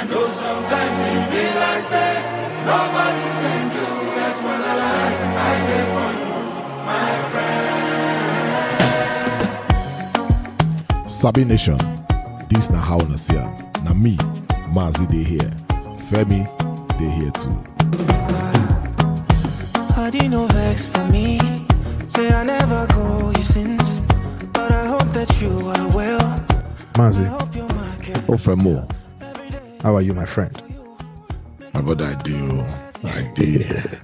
I know sometimes it be like say nobody send you. That's when I lie. I did for you, my friend. Sabi Nation, this na how una see am. Na me, Mazi dey here. Femi dey here too. Party no vex for me. Say I never call you since, but I hope that you are well. I Mazi, hope your market Oh, Femo, how are you, my friend? How about I do. I did.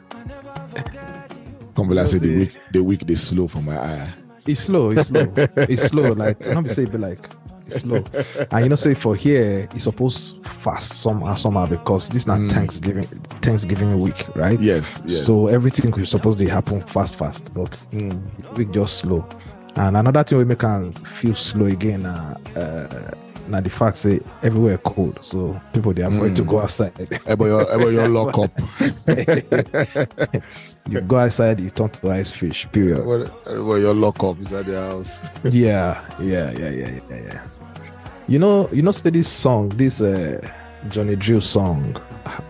Come like say the week, the week they slow for my eye. It's slow, it's slow. it's slow. Like I'm not be say be like it's slow. And you know, say for here, it's supposed fast somehow, somehow because this not Thanksgiving Thanksgiving week, right? Yes, yes. So everything is supposed to happen fast, fast, but the week just slow. And another thing we make can feel slow again. Uh, uh, now the fact say everywhere cold, so people they avoid to go outside. Ebo your, ebo your lock up. you go outside, you turn to ice fish. Period. Well, your lock up inside the house. yeah, yeah, yeah, yeah, yeah, yeah. You know, you know, say this song, this uh, Johnny Drille song.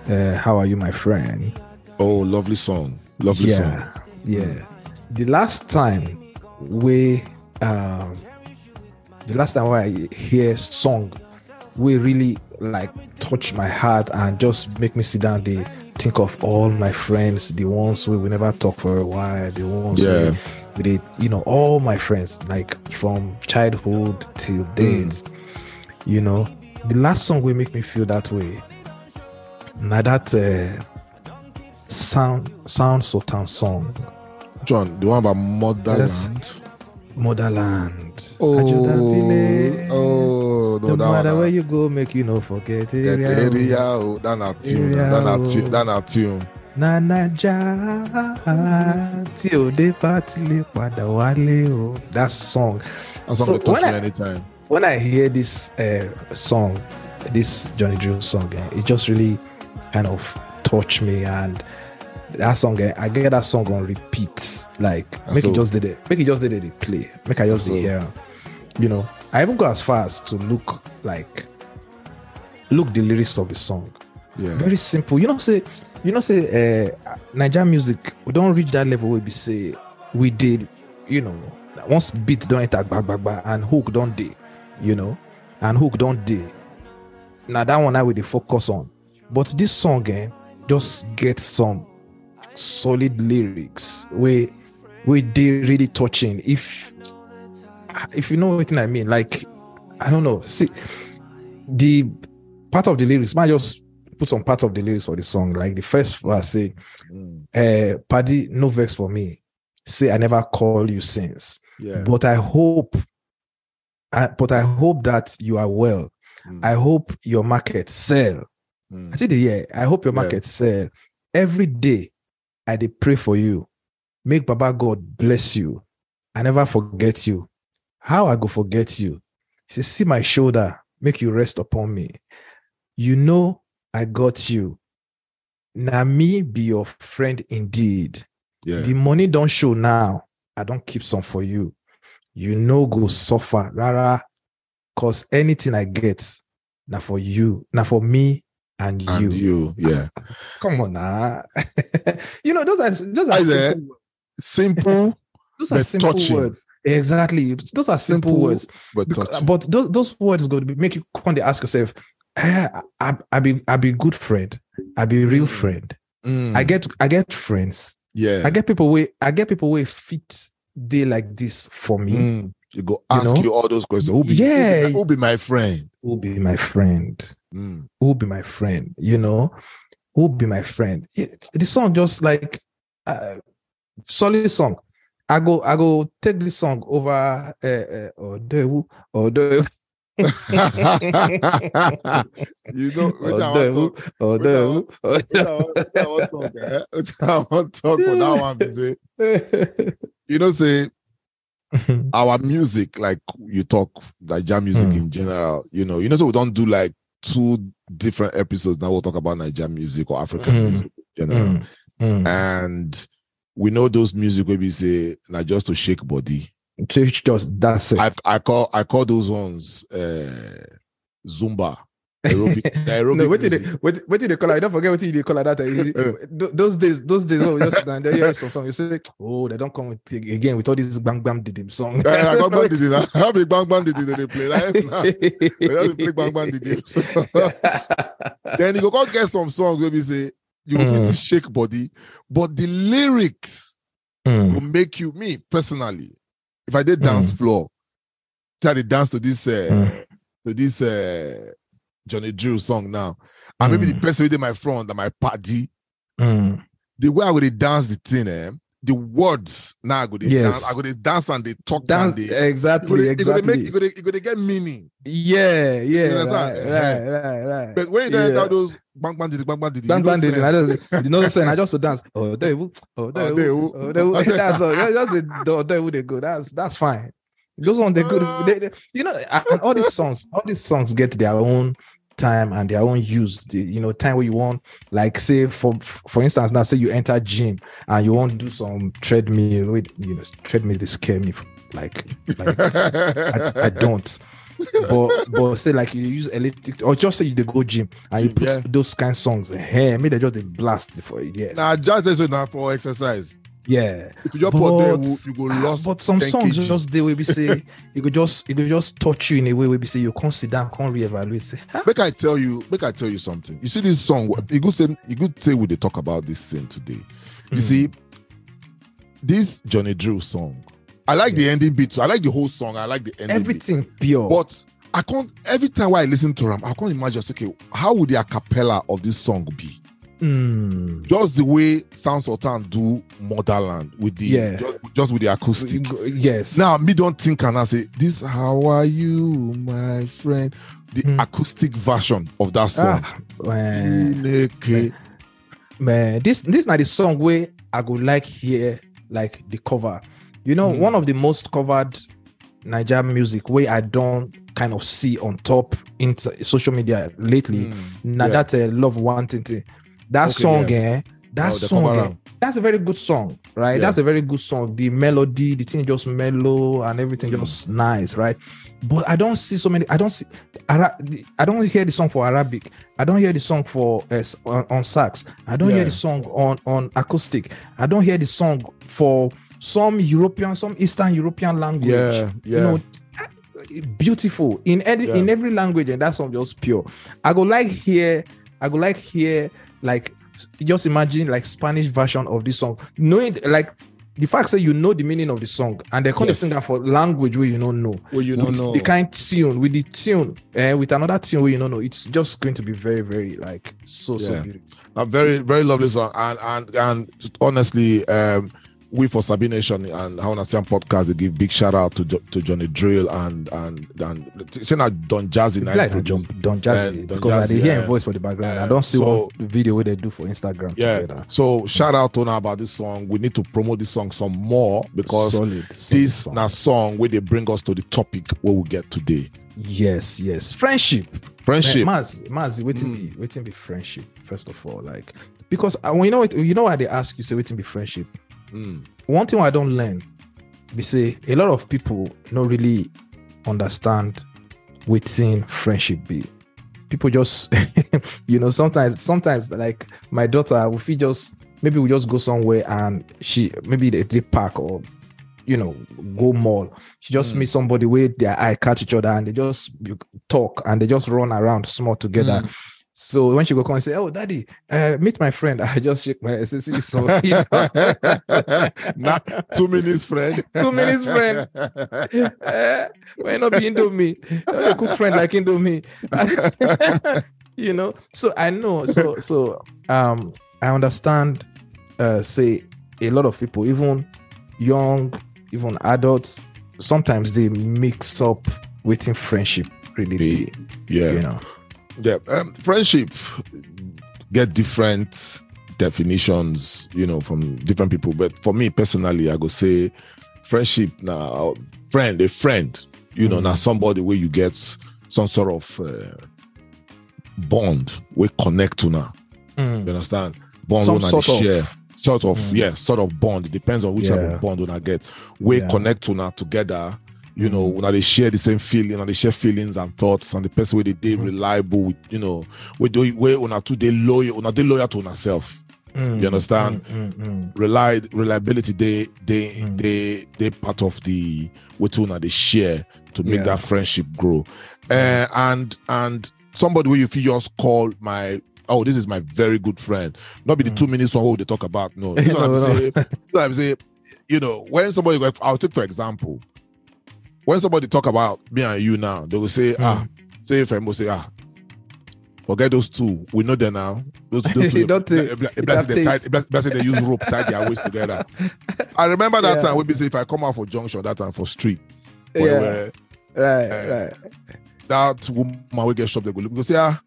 Uh, How are you, my friend? Oh, lovely song. Lovely yeah, song. yeah. The last time we, um, the last time I hear song, will really like touch my heart and just make me sit down. They think of all my friends, the ones we will never talk for a while, the ones Yeah. we, we did, you know, all my friends, like from childhood till date. You know, the last song will make me feel that way. Now that uh, sound sound sultan song John, the one about Yes. Motherland. Oh, oh, no, no matter one. where uh, you go make you no forget Get area area, oh, that na tune, that na oh. tune, that na tune. na tí dé bá ti lè padà wálé o that song That song So touch when me I- anytime. when I hear this uh, song, this Johnny Drille song, eh, it just really kind of touch me. And that song, eh, I get that song on repeat. Like, make so- it just did it, make it just did it play, make I just so- hear. You know, I even go as far as to look like look the lyrics of the song. Yeah. Very simple. You know, say you know, say uh, Nigerian music. We don't reach that level where we say we did. You know, once beat don't enter back back back and hook don't day. You know, and hook don't day. Now that one I will focus on. But this song, eh, just get some solid lyrics where where they really touching. If if you know what I mean, like I don't know. See, the part of the lyrics might just put some part of the lyrics for the song. Like the first verse say, Mm, uh Paddy, no vex for me. Say I never call you since. yeah. But I hope I, but I hope that you are well. Mm, I hope your market sell. mm. I see yeah. I hope your Yeah. market sell. Every day I dey pray for you. Make Baba God bless you. I never forget you. How I go forget you? He says, see my shoulder, make you rest upon me. You know I got you. Now me be your friend indeed. Yeah. The money don't show now. I don't keep some for you. You know go suffer, rara. Cause anything I get, now for you, now for me and you. and you, yeah. Come on now. you know, those are those are simple, Simple those are simple touching. words. Exactly. Those are simple, Simple, words. but Because- but those, those words go to make you come to ask yourself, eh, I, I be I be good friend. I be real friend. Mm, I get I get friends. yeah. I get people way I get people way fit day like this for me. Mm, you go ask know? you all those questions. Who be, Yeah. who be, who be my friend? Who be my friend? Mm, Who be my friend? You know, who be my friend? It, the song just like uh, solid song. I go I go take this song over uh, uh, Odewu Odewu you know, which I want to Odewu which I want- which I want talk, eh? Which I want talk for that one. Be say, Odewu. you know, say our music, like you talk like jam music Mm. in general, you know, you know, so we don't do like two different episodes. Now we'll talk about Nigerian music or African Mm. music in general. Mm, mm. And we know those music where we say not just to shake body. Just- that's it. I I call I call those ones uh Zumba. Aerobic, the aerobic no, what did they what, what did they call it? I don't forget what did they call it that it- those days, those days, oh, just and they hear some song. You say, oh, they don't come with, again with all these bang bang didim song. Eh, like, bang bang did it. How many bang bang did they play? Like, nah, they just play bang bang did then you go come get some songs where we say you Mm. still shake body, but the lyrics Mm, will make you me personally. If I did dance floor, try to dance to this uh, mm, to this uh, Johnny Drille song now, and maybe the Mm. person within my front and my party, mm. the way I would dance the thing, eh, the words now I go dey Yes. dance, I go dey dance and they talk Dance and they. exactly, It go dey make, exactly. go dey- it go dey get meaning. yeah, yeah, You understand? right, right, right, right. But when you Yeah. enter those bang bang diddy, bang bang diddy, Bang bang say- I just you know saying. I just to dance. Oh, there, oh, you- oh, there. you- That's all. Just the the- there who they go. That's that's fine. Those ones they good. Ah. They, they- you know, and all these songs, all these songs get their own time and their own use. The, you know, time where you want, like say for for instance, now say you enter gym and you want to do some treadmill. Wait, you know, treadmill they scare me. Like, like I, I don't. but but say like you use elliptic or just say you go gym and you put Yeah. those kind of songs eh, hey maybe they just dey blast for it yes Nah, just this now for exercise. Yeah If you just put there, But- you go ah, lost. but some 10 songs kg. just they will be say you go just you go just touch you in a way wey be say you come sit down come reevaluate say ah, Make I tell you, make I tell you something. You see this song, you could say you could say we they talk about this thing today. You Mm. see, this Johnny Drille song. I like the ending beat. So I like the whole song. I like the ending beat. everything pure But I can't every time I listen to them, I can't imagine okay, how would the acapella of this song be? Mm. Just the way Sound Sultan do Motherland with the Yeah. just, just with the acoustic. yes Now, me don't think and I say, This how are you, my friend? The Hmm. acoustic version of that song. ah, man. Man this this na the song wey i go like hear like the cover you know Mm. one of the most covered Nigerian music wey i don't kind of see on top into social media lately Mm, na yeah. that uh, Love Nwantiti that Okay, song yeah. eh that Oh, song eh, that's a very good song right? Yeah. that's a very good song. The melody the thing just mellow and everything Mm. just nice right? But i don't see so many i don't see i don't hear the song for arabic. I don't hear the song for uh, on, on sax. I don't hear the song on on acoustic. I don't hear the song for some european some eastern european language. Yeah, yeah. you know beautiful. In every Yeah. in every language and that song just pure. I go like hear i go like hear like just imagine like spanish version of this song knowing like the fact that you know the meaning of the song and they call Yes. the singer for language where you don't know Well, you don't with know. the kind tune with the tune uh, with another tune where you don't know it's just going to be very very like so so beautiful a very very lovely song and and and honestly um we for Sabi Nation and How Understand podcast they give big shout out to to Johnny Drille and and and saying that Don Jazzy like to produce. jump Don Jazzy Uh, Don because I dey hear yeah. him voice for the background. I don't see So- one video where they do for Instagram. yeah together. so shout out to now about this song we need to promote this song some more because solid, solid this song. now song where they bring us to the topic where we get today Yes, yes. Friendship. friendship Maz, Maz, waiting Mm. be waiting be friendship, first of all. Like because uh, when you know it, you know why they ask you, say waiting be friendship. Mm. One thing I don't learn, we say a lot of people don't really understand waiting friendship be. People just you know, sometimes sometimes like my daughter, if we just maybe we just go somewhere and she maybe they, they park or you know go mall she just Mm. meet somebody where their eye catch each other and they just talk and they just run around small together Mm. So when she go come and say oh daddy uh, meet my friend i just shake my head say see this one you know? Nah, two minutes friend. Two minutes friend. Eh, why not be no dey cook friend like indomie. You know? So i know so so um i understand uh say a lot of people even young even adults sometimes they mix up waiting friendship really yeah. you know Yeah, um, friendship get different definitions, you know, from different people. But for me personally, I go say friendship now, friend, a friend, you know, Mm. now somebody where you get some sort of uh, bond, we connect to now. Mm. You understand? Bond Some sort of- share. Sort of, Mm. yeah, sort of bond. It depends on which type Yeah. of bond when I get. We Yeah. connect to now together You know, when they share the same feeling and they share feelings and thoughts, and the person where they they reliable with, you know, where they where una two they loyal, una they loyal to ourselves. Mm, You understand? mm, mm, mm. Rely reliability they they they they part of the what una they share to make Yeah. that friendship grow. Uh, and and somebody where you feel just call my oh this is my very good friend. Not be the two minutes one what they talk about. No, this one what I'm saying, this one I'm saying, you know, when somebody I'll take for example, when somebody talk about me and you now, they will say, ah, Mm. say if I must say, ah, forget those two. We know them now. Those, those two, Don't they, bless- blessing they use rope tie their waist together. I remember that Yeah. time we say if I come out for junction that time for street, where, Yeah. where Right, Eh, right. that woman will get shop, they go look, go say, ah,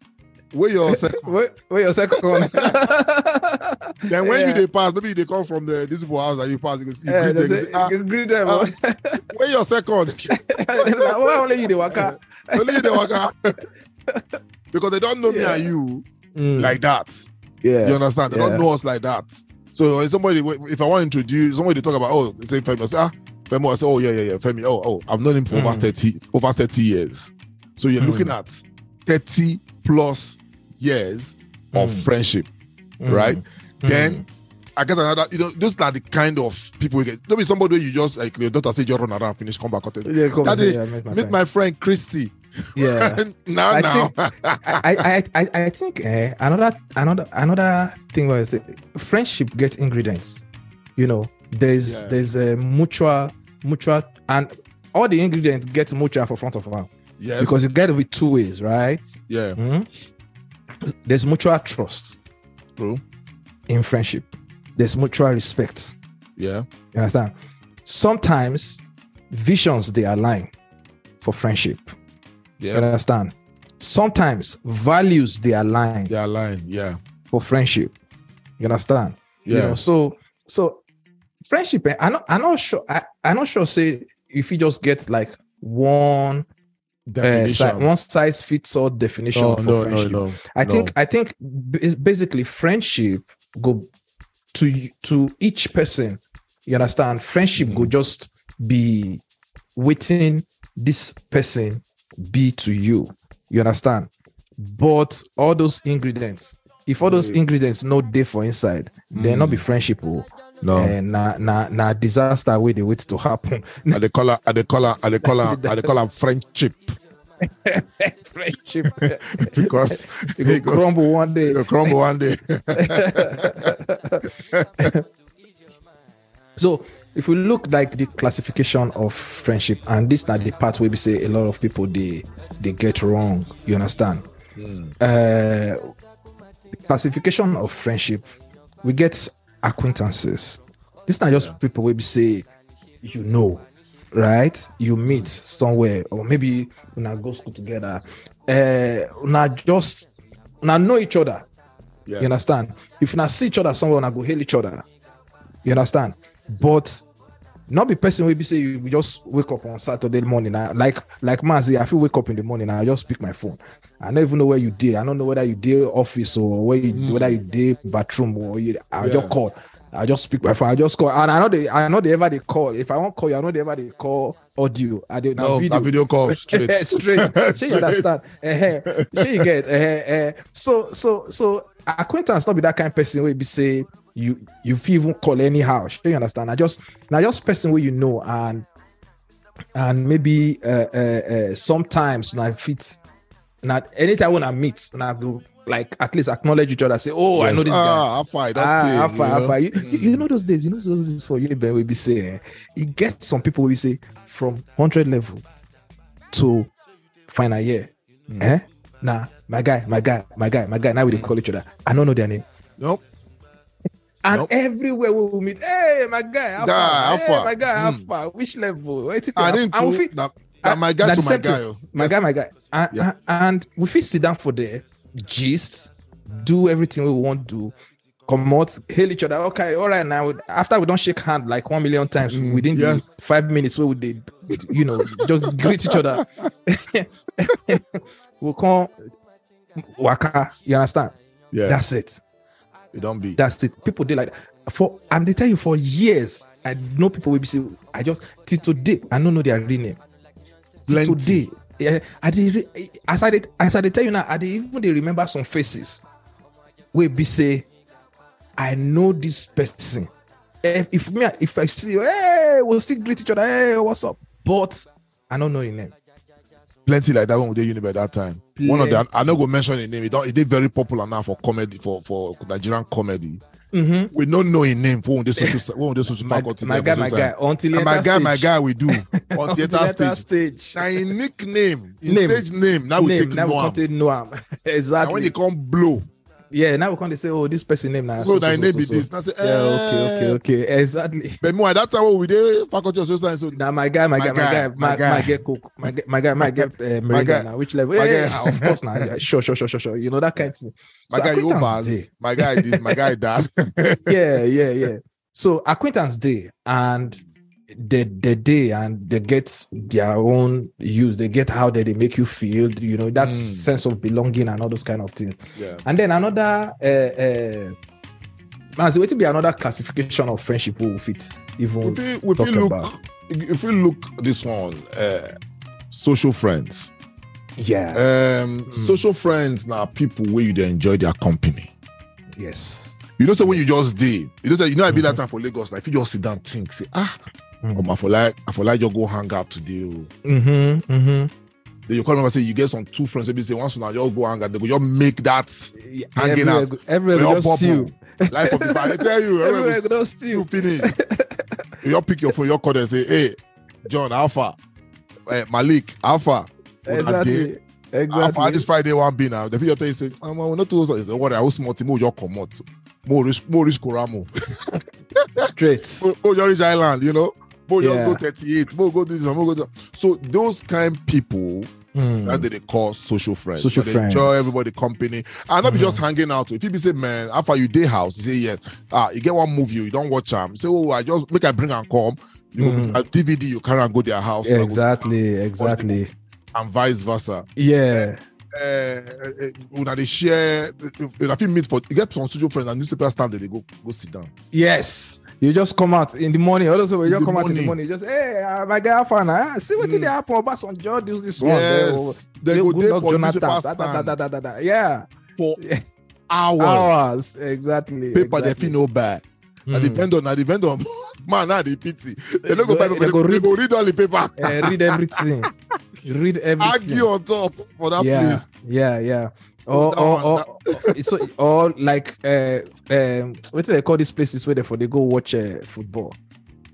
where your second? Wait your second one. then when you they pass, maybe they come from the this house that you pass, you, you Yeah, greet them, say, ah, you greet them. ah, where your second? Why only you the waka? Only you dey waka. because they don't know me Yeah. and you Mm, like that. yeah. You understand? They Yeah. don't know us like that. So when somebody, if I want to introduce somebody, to talk about oh, say Femi, I say ah, Femi, I say oh yeah yeah yeah Femi, oh oh, I've known him for over Mm. thirty over thirty years. So you're Mm. looking at thirty plus years of Mm. friendship, Mm, right? mm. Then I get another, you know, those are the kind of people we get. Don't be somebody you just like your daughter say just run around, finish, come back. Content. Yeah, come Daddy, say, yeah, meet my Meet friend. my friend Christy. yeah. now I now. I, I, I, I think eh, another another another thing was eh, friendship gets ingredients. You know, there's Yeah. there's a mutual mutual and all the ingredients get mutual for front of one yes. because you get it with two ways, right? yeah, Mhm. There's mutual trust true. in friendship. There's mutual respect. Yeah. You understand? Sometimes visions they align for friendship. Yeah. You understand? Sometimes values they align They align. Yeah. for friendship. You understand? Yeah. You know, so so friendship. eh, I'm not. I'm not sure. I, I'm not sure. Say if you just get like one uh, si- one size fits all definition no, for no, friendship. no. I think I think basically friendship go to to each person. You understand? Friendship go just be waiting this person be to you. You understand? But all those ingredients, if all those ingredients no dey for inside, they not be friendship. Oh, No. and na na na disaster way they wait to happen. I they call her, I they call her, I they call her, I they call her friendship friendship because it it go crumble one day. it go crumble one day. So if we look like the classification of friendship, and this not the part where we say a lot of people they they get wrong. You understand? Uh, classification of friendship, we get acquaintances. This not just people where we say you know, right? You meet somewhere, or maybe when I go school together. Uh, not just now know each other. Yeah. You understand? If you not see each other somewhere, I go hail each other. You understand? But not be person will be say you just wake up on Saturday morning. I, like like Mazi, I feel wake up in the morning. I just pick my phone. I don't even know where you did. I don't know whether you did office or where you whether you did bathroom or you, I Yeah. just call. I just speak my phone. I just call, and I know they. I know they ever they call. If I won't call you, I know they ever they call audio. I did No, video. video call straight. straight. Shey you understand? Uh-huh. You get? Uh-huh. uh So so so acquaintance not be that kind of person where be say you you fit even call anyhow. Shey you understand? I just now just person where you know and and maybe uh, uh, uh sometimes now fit now anytime when I meet now go like at least acknowledge each other say oh I know this guy ah, how far? Don't Ah, how far, you know? far. You, you, you know those days, you know those days for you, Ben, we be saying, you get some people we say from 100 level to final year. Hmm. Eh? Nah, my guy, my guy, my guy, my guy. Now we dey call each other. I don't know their name. Nope. And Nope. everywhere we will meet, hey, my guy, how far? Hey, my guy, how Hmm. far? Which level? I didn't and we That, that my guy na to my guy. thing. oh. My Yes. guy, my guy. And, Yeah. and we fit sit down for the gist, do everything we want to do, come out, hail each other. Okay, all right. Now, after we don't shake hand like one million times within yeah. the five minutes where we did, you know, just greet each other. we'll come waka. You understand? Yeah, That's it. It don't be. That's it. People did like for I'm they tell you for years. I know people will be say I just till today I don't know their real name. till today yeah, I did as I did as I did tell you now, I did even dey remember some faces wey be say I know this person. If, if me if I see you, hey, we'll still greet each other. Hey, what's up? But I don't know your name. Plenty like that one with the Uniben that time. One of them, I Plenty. not go mention his name. He don't. He did very popular now for comedy for for Nigerian comedy. Mhm. We don't know his name for the social one of the social My, faculty. my guy, my guy. Until he And my guy, my guy, we do on theater stage. stage. Now in nickname, in Name. stage name. Now we name, take now we Noam. take Noam. And exactly. when they come blow, yeah, now we can't say, oh, this person name now. so that name be this. Now say, Yeah, okay, eh. okay, okay. Exactly. But more at that time, when we did faculty of social science. So Now my guy, my, My guy, my guy, guy, my my, guy. my get coke, my guy, my guy, my get uh, My guy. now. Which level? My Yeah, guy. yeah, of course now. Yeah, sure, sure, sure, sure, sure. You know that kind of thing. my So guy, you day. My guy, this. My guy, that. yeah, yeah, yeah. So acquaintance day and the the day and they get their own use. They get how they, they make you feel. You know that Mm. sense of belonging and all those kind of things. yeah. And then another uh uh man, so it will be another classification of friendship will fit even If you, if talk look, about. if you look this one, uh, social friends. Yeah. Um, Mm. social friends now people where you enjoy their company. yes. You know, so when you just did, you know, say you know, I be that Mhm. time for Lagos. Like, you just sit down, think, say, ah, Mm. um, I for like, I for like, you go hang out today. Oh. Mm-hmm. Mm-hmm. Then you call them and say, you get some two friends. Maybe say, once now you go hang out, they go just make that Hanging everywhere, out. everywhere just steal. life of the party. I tell you, Everywhere just steal. you finish. you just pick your phone, you call them and say, hey, John, Alpha, uh, Malik, Alpha. Dey? Exactly. Alpha, this Friday one be now. The video tell you say, I'm not too. Say, what I was small, more your come out. More risk, more risk, Koramo. Straight. Mo- Mo Yorich Island, you know. Mo just Yeah. go 38. Mo go this one. Mo go do So those kind people Mm. that they call social friends. Social So they Enjoy everybody company. And not be Mhm. just hanging out. If you be say, man, after you day house, you say yes. Ah, you get one movie, you don't watch them. Say, oh, I just make I bring and come. You go Mhm. a DVD, you carry and go their house. Yeah, you go- exactly. Exactly. And vice versa. Yeah. Uh, uh, they share. If you meet for, you get some social friends and newspaper stand, they go go sit down. Yes. You just come out in the morning. All those people, you just come out in the morning. morning. Just hey, uh, my guy, fan. Ah, see what Mm. happen? Obasanjo do this one. Yes, they go good there luck, for Jonathan. Da, da, da, da, da, da. Yeah. for hours. Hours. Exactly. Paper they exactly. feel no bad. Na the Mm. vendor, na the vendor, man, na the pity. They don't go buy They go they, they read- go read all the paper. Eh, read everything. read everything. Argue on top for that yeah, place. yeah, yeah. Or, or, or, or, so, or like uh, um, what do they call these places where they for they go watch uh, football,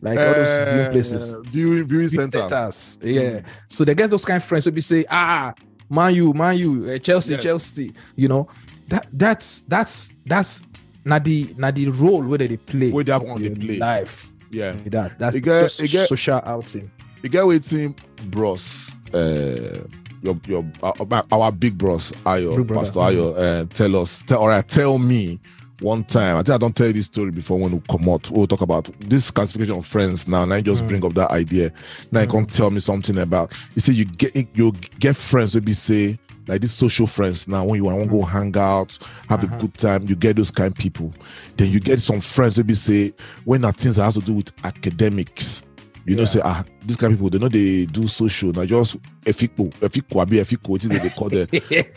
like all those viewing places. Uh, viewing, viewing Viewing center. centers. Yeah. So they get those kind of friends who be say, ah, Man U, Man U, uh, Chelsea, Yes. Chelsea. You know, that that's that's that's not the not the role where they play. Where they in play. life. Yeah. That that's It get- it get- social outing. You get waiting, bros. Uh, your your our, our big bros, Ayo, Big. Pastor Ayo, uh, tell us, tell, or tell me one time. I think I don't tell you this story before when we come out. We'll talk about this classification of friends now. And I just Mm. bring up that idea. Now you can tell me something about. You see, you get you get friends. Maybe say like these social friends now when you want to go hang out, have Uh-huh. a good time. You get those kind of people. Then you get some friends. Maybe say when are things that has to do with academics. You know, say ah, these kind of people they know they do social. Now just efiko, efiko, abi efiko. What is they call the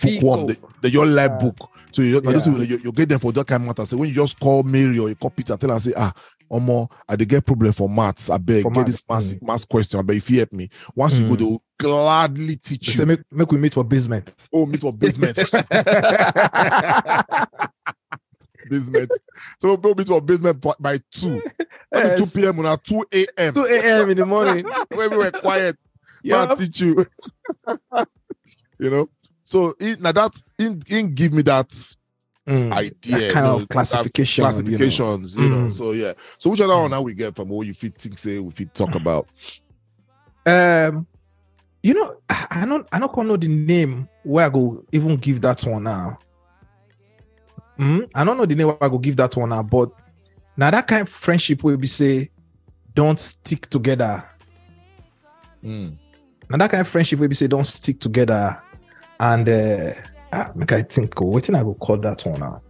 bookworm? They, they just like Yeah. book. So you, Yeah. people, you, you get them for that kind of matter. So when you just call Mary or you call Peter, tell her say ah, Omo, I dey get problem for maths. I beg get this maths, maths question. I beg if you help me. Once you go, Mm. they will gladly They teach say you. make, make we meet for basement. Oh, meet for basement. basement. So we'll meet for basement by- by two. Not be Yes. 2 p.m. or 2 a.m. 2 a.m. in the morning. when we were quiet. Yeah. Man, teach you. you know. So in, now that in, in give me that Mm. idea, that kind you know, of that classification. you know. classifications, you know. Mm. So yeah. So which other one now we get from what you fit think say we fit talk about? Um, you know, I I don't, I don't know the name where I go even give that one now. Mm, I don't know the name where I go give that one now, but now that kind of friendship will be say, don't stick together. Mm. Now that kind of friendship will be say, don't stick together, and uh, ah, make I think. Oh, what thing I go call that one now?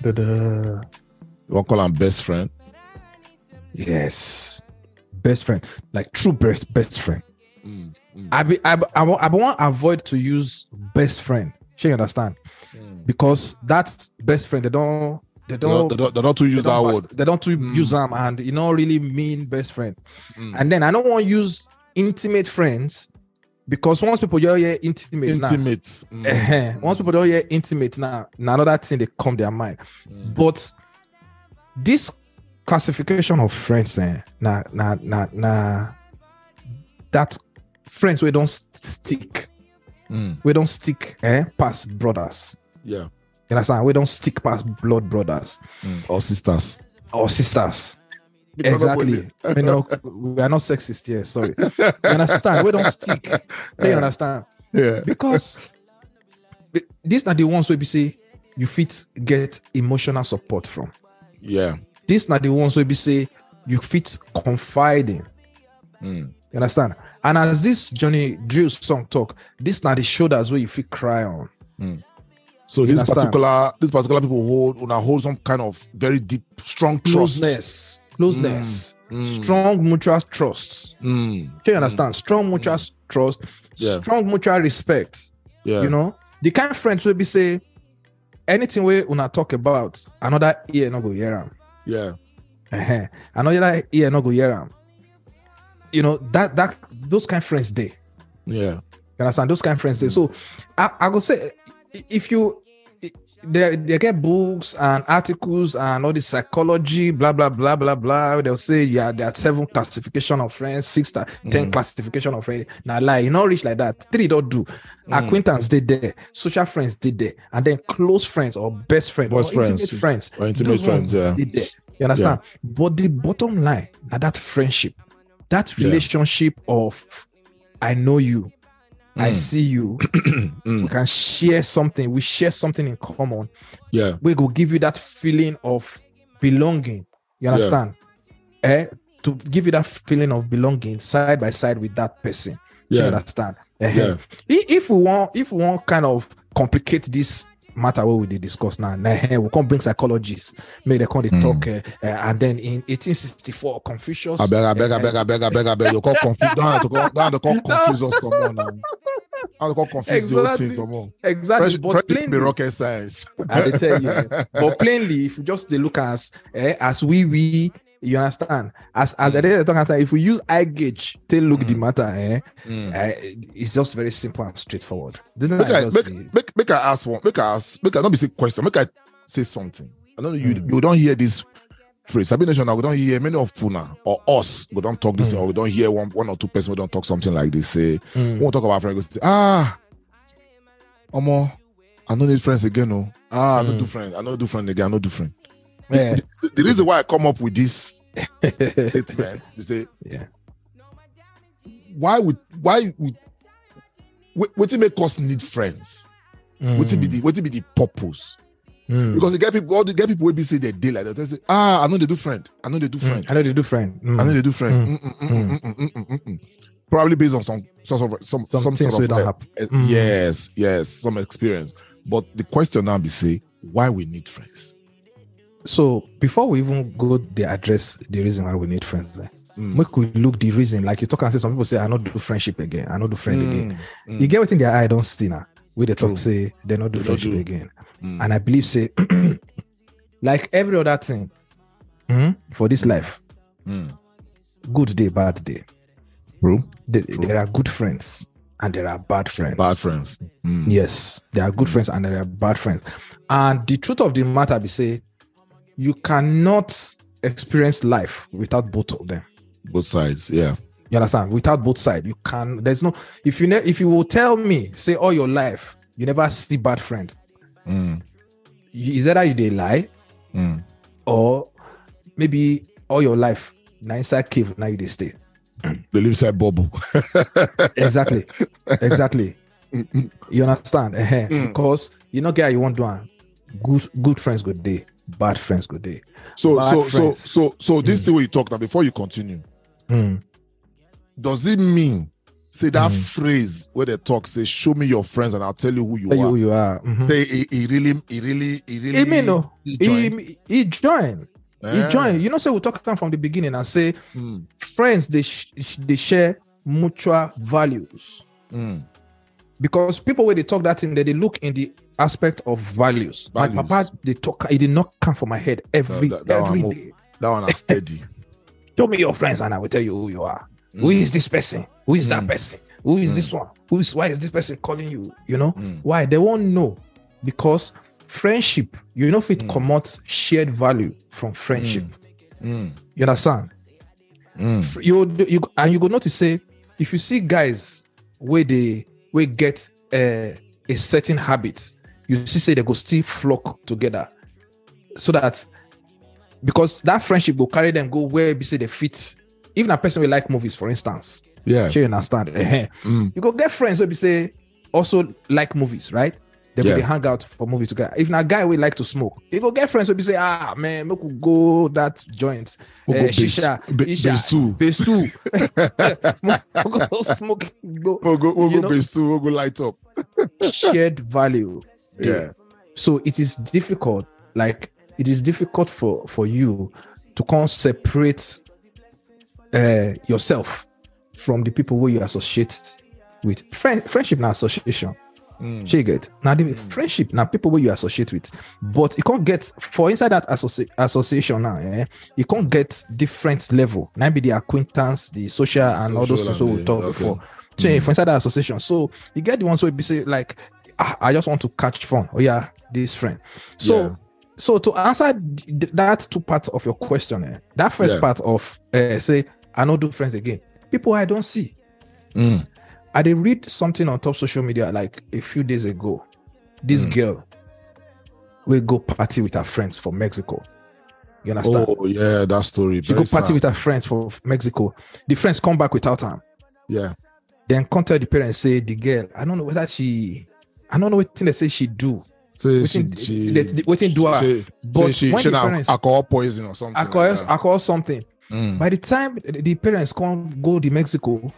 Da-da-da. You want call him best friend? Yes, best friend, like true best best friend. Mm, mm, I be I, be- I, I want avoid to use best friend. She understand mm. because that's best friend. They don't they They don't, don't they don't, they don't too they use that don't word. They don't too Mm. use them and you know really mean best friend. Mm. And then I don't want to use intimate friends because once people hear yeah, intimate, Intimate. Eh, mm, once people don't hear intimate now, now another thing they come their mind. mm. But this classification of friends, eh, nah, nah, nah, nah, that friends we don't stick, Mm, we don't stick, eh, past brothers. Yeah. You understand? We don't stick past blood brothers Mm. Or sisters. or sisters. Because Exactly. you know, we are not sexist here. Sorry. You understand? We don't stick. You understand? Yeah. Because these are the ones where we say you fit get emotional support from. Yeah. These are the ones where we say you fit confiding. Mm. You understand? And as this Johnny Drille song talk, these are the shoulders where you feel cry on. So You this understand? particular this particular people hold una hold some kind of very deep, strong trust. Closeness, closeness, Mm, mm. strong mutual trust. Mm. Do you understand? Strong mutual trust, Yeah. strong mutual respect. Yeah. You know, the kind of friends will be say anything we una talk about, another ear no go hear am. Yeah. Uh-huh. Another ear no go hear am. You know that that those kind of friends they. Yeah. You understand? Those kind of friends. They. So I, I go say if you they, they get books and articles and all this psychology, blah blah blah blah blah. They'll say yeah, there are seven classification of friends, six, ta- hmm. ten classification of friends. Now lie, you not reach like that. Three don't do. Hmm. Acquaintance did there, social friends did there, and then close friends or best friend Best or friends. intimate friends. Or intimate friends, yeah. did there. You understand? But the bottom line, now that friendship, that Yeah. relationship of I know you, I Mm. see you, Mm. we can share something, we share something in common. Yeah. We will give you that feeling of belonging. You understand? Eh? To give you that feeling of belonging side by side with that person. You Yeah. understand? Eh, Yeah. If we want, if we want kind of complicate this matter what we dey discuss now, nah, eh, we can't bring psychologists, make they come Mm. talk, eh, eh, and then in 1864, Confucius. I beg, I beg, I eh, beg, I beg, I beg, I beg. You call confuse. Don't have to call. Don't have to call confuse us some more now. I have to call confuse the whole Exactly. thing some more. Exactly, Fresh, but fresh be plainly, rocket science. I tell you. but plainly, if you just dey look as eh, as we we, you understand. As as the day talk about, if we use eye gauge, take look the matter, eh, Mm. eh, it's just very simple and straightforward. Doesn't Make that I make, be- make make I ask one. Make I ask. Make I not be say question. Make I say something. I don't know you. Mm. You don't hear this phrase. Sabi nation. We don't hear many of Funa or us. We don't talk this, Mm. or we don't hear one one or two person. We don't talk something like this. Say Mm. we won't talk about friends. Say ah, Omo, I don't need friends again. No, ah, I don't Mm. do friend. I don't do friend again. I don't do friend. Yeah. The, the reason why I come up with this statement, you say yeah. why would why would what what it make us need friends? What it be the what it be the purpose? Mm. Because the get people, all the get people will be say they deal like that. They say, ah, I know they do friend. I know they do mm. friend. Mm. I know they do friend. Mm. I know they do friend. Probably based on some sort of some some, some sort of like, eh, mm. yes, yes, some experience. But the question now be say, why we need friends? So before we even go there, address the reason why we need friends. Then Mm. Make we look the reason. Like you talk and say, some people say, I not do friendship again. I not do friend mm, again. You get within their eye, don't see now. We they talk say they not do they friendship do. again mm. And I believe say, like every other thing mhm, for this life, Mm. good day, bad day. True. There, True. there are good friends and there are bad friends. Bad friends. Mm. Yes, there are good friends and there are bad friends. And the truth of the matter be say, you cannot experience life without both of them. Both sides. Yeah. You understand? Without both sides, you can. There's no. If you ne- if you will tell me, say all your life, you never see bad friend. Mm. Is either you they lie Mm. or maybe all your life now inside cave now you they stay. The live side bubble. Exactly, exactly. You understand? Mm. Because you know, guy, you want to do good. Good friends good day, bad friends good day. So Bad so so friends. so so this thing where you talk now before you continue. Mm. does it mean say that Mm. phrase where they talk say show me your friends and i'll tell you who you Tell you are who you are. Mhm. say he, he really he really he really He mean no. he join? He, he join. You Eh. join. You know, say we talk from the beginning and say Mm, friends they sh- they share mutual values mm. because people when they talk that thing, they, they look in the aspect of values. Values. My papa they talk. It did not come from my head every that- that every one day. That one is steady. Show me your friends and I will tell you who you are. Who is this person? Who is that Mm. person? Who is this one? Who is why is this person calling you? You know Mm. why they won't know because friendship. You know if it commot shared value from friendship. Mm, You understand? mm. You you and you go notice say if you see guys where they where get uh, a certain habit, you see say they go still flock together so that because that friendship will carry them go where be say they fit. Even a person will like movies, for instance. Yeah. Sure, you understand? Mm. You go get friends where be say also like movies, right? They will Yeah. hang out for movies together. If a guy will like to smoke, you go get friends where be say, ah man, we could go that joint. We eh, go base- shisha, ba- shisha, base two. base two. we go smoke, go We'll go, we'll go know- base two, we'll go light up. shared value. Yeah. So it is difficult, like it is difficult for for you to come separate uh, yourself from the people who you associate with. Friend, friendship now association. Mm. You get now the friendship now people where you associate with, but you can't get for inside that associ- association now. Eh, you can't get different level. Now be the acquaintance, the social, and all those things we talked the- before. okay. So for inside that association, so you get the ones where be say like, ah, I just want to catch fun. Oh yeah, this friend. So. Yeah. So to answer th- that two parts of your question, eh, that first Yeah. part of uh, say I not do friends again. People I don't see. Mm. I did read something on top social media like a few days ago. This Mm. girl will go party with her friends from Mexico. You understand? Oh yeah, that story. she go Very party sad. with her friends from Mexico. The friends come back without her. Yeah. Then contact the parents say the girl. I don't know whether she. I don't know what thing they say she do. So Wetin she, she, the- the- wetin do her. She, But she, she parents- alcohol poison or something. Alcohol, like alcohol something. Mm. By the time the parents come go to Mexico,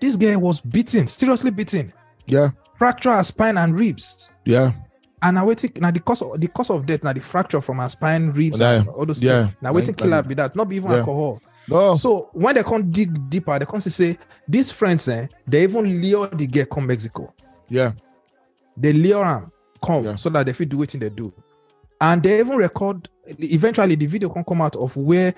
this guy was beaten, seriously beaten, Yeah. fracture her spine and ribs. Yeah. And now waiting now the cause of the cause of death now the fracture from her spine, ribs, Yeah, and all those yeah. things. Now waiting kill her be that, not be even Yeah. alcohol. No. So when they come dig deeper, they come see say these friends, eh, they even lure the girl come Mexico. yeah. They lure him come Yeah. so that they feel do what they do. And they even record eventually the video can come out of where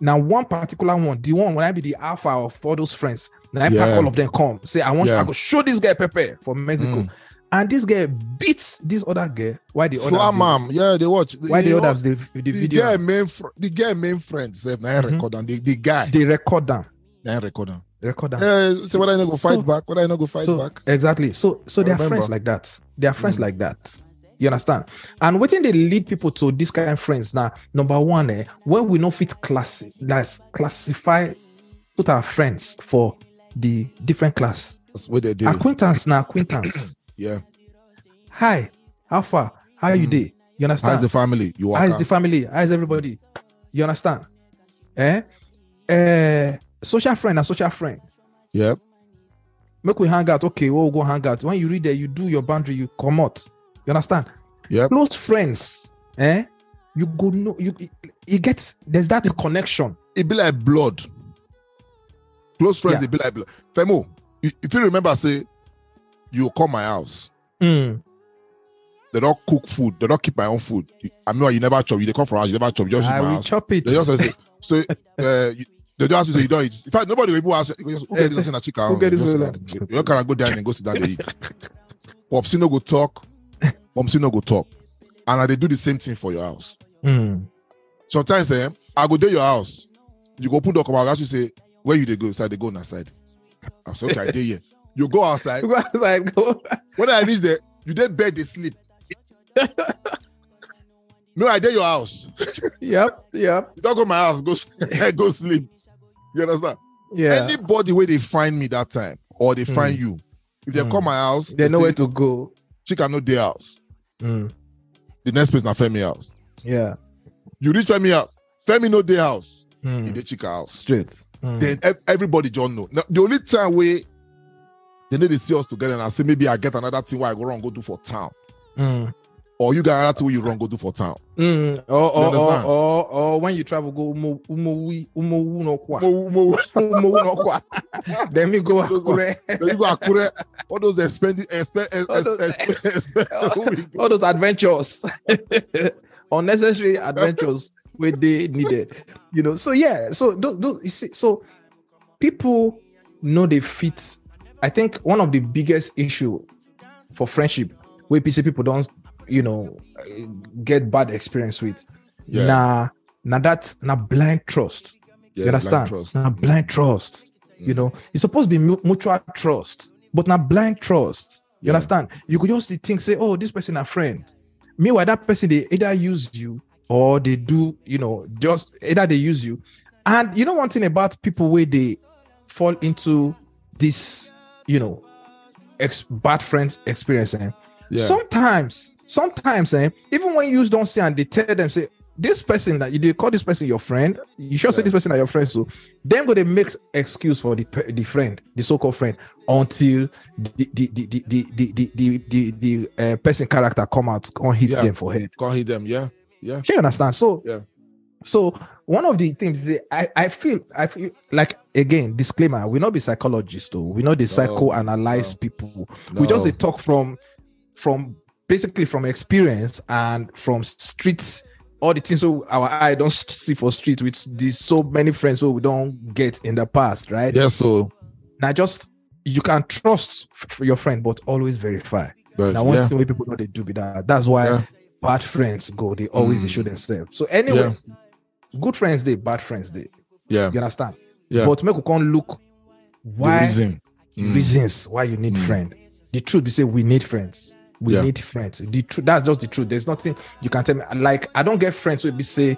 now one particular one, the one when I be the alpha of all those friends, now I pack all of them come say, I want Yeah. I go show this guy Pepe from Mexico. Mm. And this guy beats this other girl. Why the Slam others am. Yeah, they watch. why the others the, the The video guy main fr- the guy main friend sef na him Mhm. record am. The the guy they record them. him record am. Record them. Yeah. So whether I not go fight So- back, whether I not go fight so, back. Exactly. So so they are friends like that. They are friends like that. You understand? And waiting they lead people to this kind of friends. Now, number one, eh, when we know fit class, let's classify put our friends for the different class. That's what they did. Acquaintance now, acquaintance. Yeah. Hi, how far? How are you day? You understand? How's the family? You How is walk the family? How is everybody? You understand? Eh? Eh, social friend, a social friend. Yeah. make we hang out. Okay, we'll go hang out. When you read there, you do your boundary, you come out. You understand? Yeah. Close friends, eh? You go know you you get there's that connection. It be like blood. Close friends, Yeah. it be like blood. Femo, if you remember, say you come my house. Mm. They don't cook food. They don't keep my own food. I know you never chop. You they come from house. You never chop. You just eat my house. chop it. They just say, so uh, you, they just ask you say you don't eat. In fact, nobody will even ask you. Just, who get this in a chicken? Who get this Just one? sit down. You can go down and go sit down and eat. Popsi no go talk. Popsi no go talk. And I they do the same thing for your house. Mm. Sometimes eh, I go to your house. You go open door come out. You say where you they go. So they go on that side. I say okay, I dey here. You go outside. Go outside, go. When I reach there, you dey bed they sleep. no, I dey your house. yep, yep, You don't go my house, go go sleep. You understand? yeah. Anybody where they find me that time or they find you, if they Mm. come my house, they know say, where to go. Chicken no their house. Mm. The next place na Femi house. Yeah. You reach Femi house. Femi no their house. Mm. In the chicken house. Straight. Mm. Then ev- everybody don't know. Now, the only time where they need to see us together and I say maybe I get another thing where I go wrong go do for town. Mm. or you got to where you run go do for town. Mm, or, or, or, or, or when you travel, go umo umo wi umo wu no kwa Mo- mo- umo wu no kwa. Then me go Those Akure. Then you go Akure, all those expending, expe- ex- All those- ex- expe- all those adventures, unnecessary adventures where they needed, you know. So yeah, so those, those you see, so people know they fit. I think one of the biggest issue for friendship where PC people don't, you know, uh, get bad experience with. Yeah. Nah, nah, that's nah blind trust. Yeah, you understand? blind trust. Nah, blind trust. You Mm. know, it's supposed to be mutual trust, but now blind trust. You Yeah. understand? You could just think, say, oh, this person a friend. Meanwhile, that person they either use you or they do, you know, just either they use you. And you know one thing about people where they fall into this, you know, ex- bad friends experience. Eh? Yeah. Sometimes, sometimes, eh, even when you don't see and they tell them, say, this person that you did call this person your friend, you should say this person are your friend. So then go they make excuse for the the friend, the so-called friend, until the the the the the the the, the, the, uh, person character come out and hit Yeah. them for head. Can't hit them. Yeah. Yeah. You understand? So Yeah. So one of the things is I, I feel I feel like again disclaimer we not be psychologists though we not the psychoanalyze no. people we just No. talk from from basically from experience and from streets all the things so our eye don't see for street with these so many friends who we don't get in the past right Yeah. So, now just you can trust your friend but always verify but now one yeah. thing wey people know they do be that that's why Yeah. bad friends go they always Mm. show themselves so anyway good friends they bad friends they Yeah. you understand Yeah. but make we come look The why reason. Mm. reasons why you need Mm. friend the truth be say we need friends we Yeah. need friends. The truth that's just the truth. There's nothing you can tell me. Like i don't get friends who be say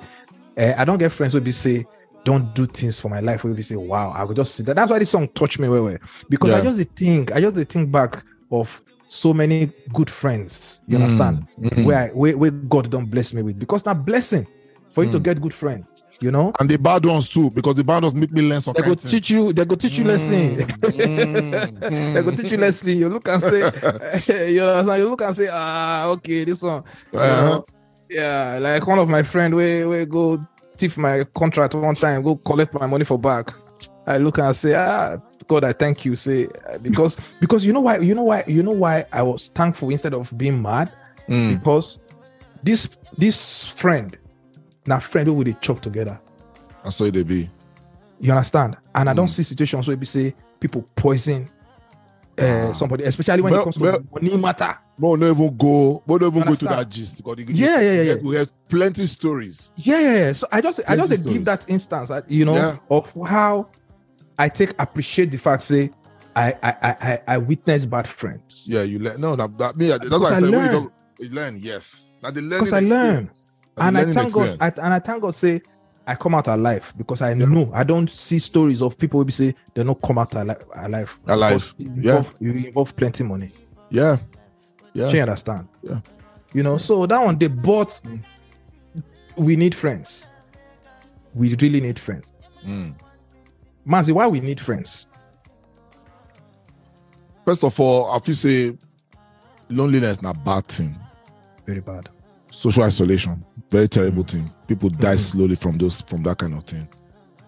eh, i don't get friends who be say don't do things for my life who be say wow i will just see that that's why this song touched me well well. Because i just think i just think back of so many good friends you Mm. understand? Mm. where I, where, where god don't bless me with. Because now blessing for you to Mm. get good friends you know? And the bad ones too, because the bad ones make me learn something. they go teach you they go teach you lesson. Mm, they go teach you lesson. You look and say you understand? You look and say ah okay this one. Uh-huh. yeah like one of my friend we we go thief my contract one time go collect my money for back. I look and say ah god i thank you. Say uh, because because you know why you know why you know why i was thankful instead of being mad? Mm. because this this friend now friend who would they chop together That's how they be. you understand? And I don't Mm. see situations where we say people poison uh, somebody, especially when Well- it comes to well- money matter. But no even go, but no even go to that gist. Because you- Yeah, yeah, yeah, we yeah. We have plenty stories. Yeah, yeah, yeah. So I just I just stories. give that instance, uh, you know, Yeah. of how I take appreciate the fact say I I I I, I witness bad friends. Yeah, you learn. No, that, that me. That's Because why I I said you, learn. talk, you learn. Yes, now the learning Because I learn. Experience. Na the and I thank God. I, and I thank God say I come out alive because I know I don't see stories of people who be say they don't come out alive. alive Alive, yeah. involve, you involve plenty money. yeah, yeah. Do you understand? Yeah. You know, so that one they bought. Mm. We need friends. We really need friends. Mm. Mazi, why we need friends? First of all, I feel say loneliness na bad thing. Very bad. Social isolation, very terrible thing. People die Mhm. slowly from those from that kind of thing.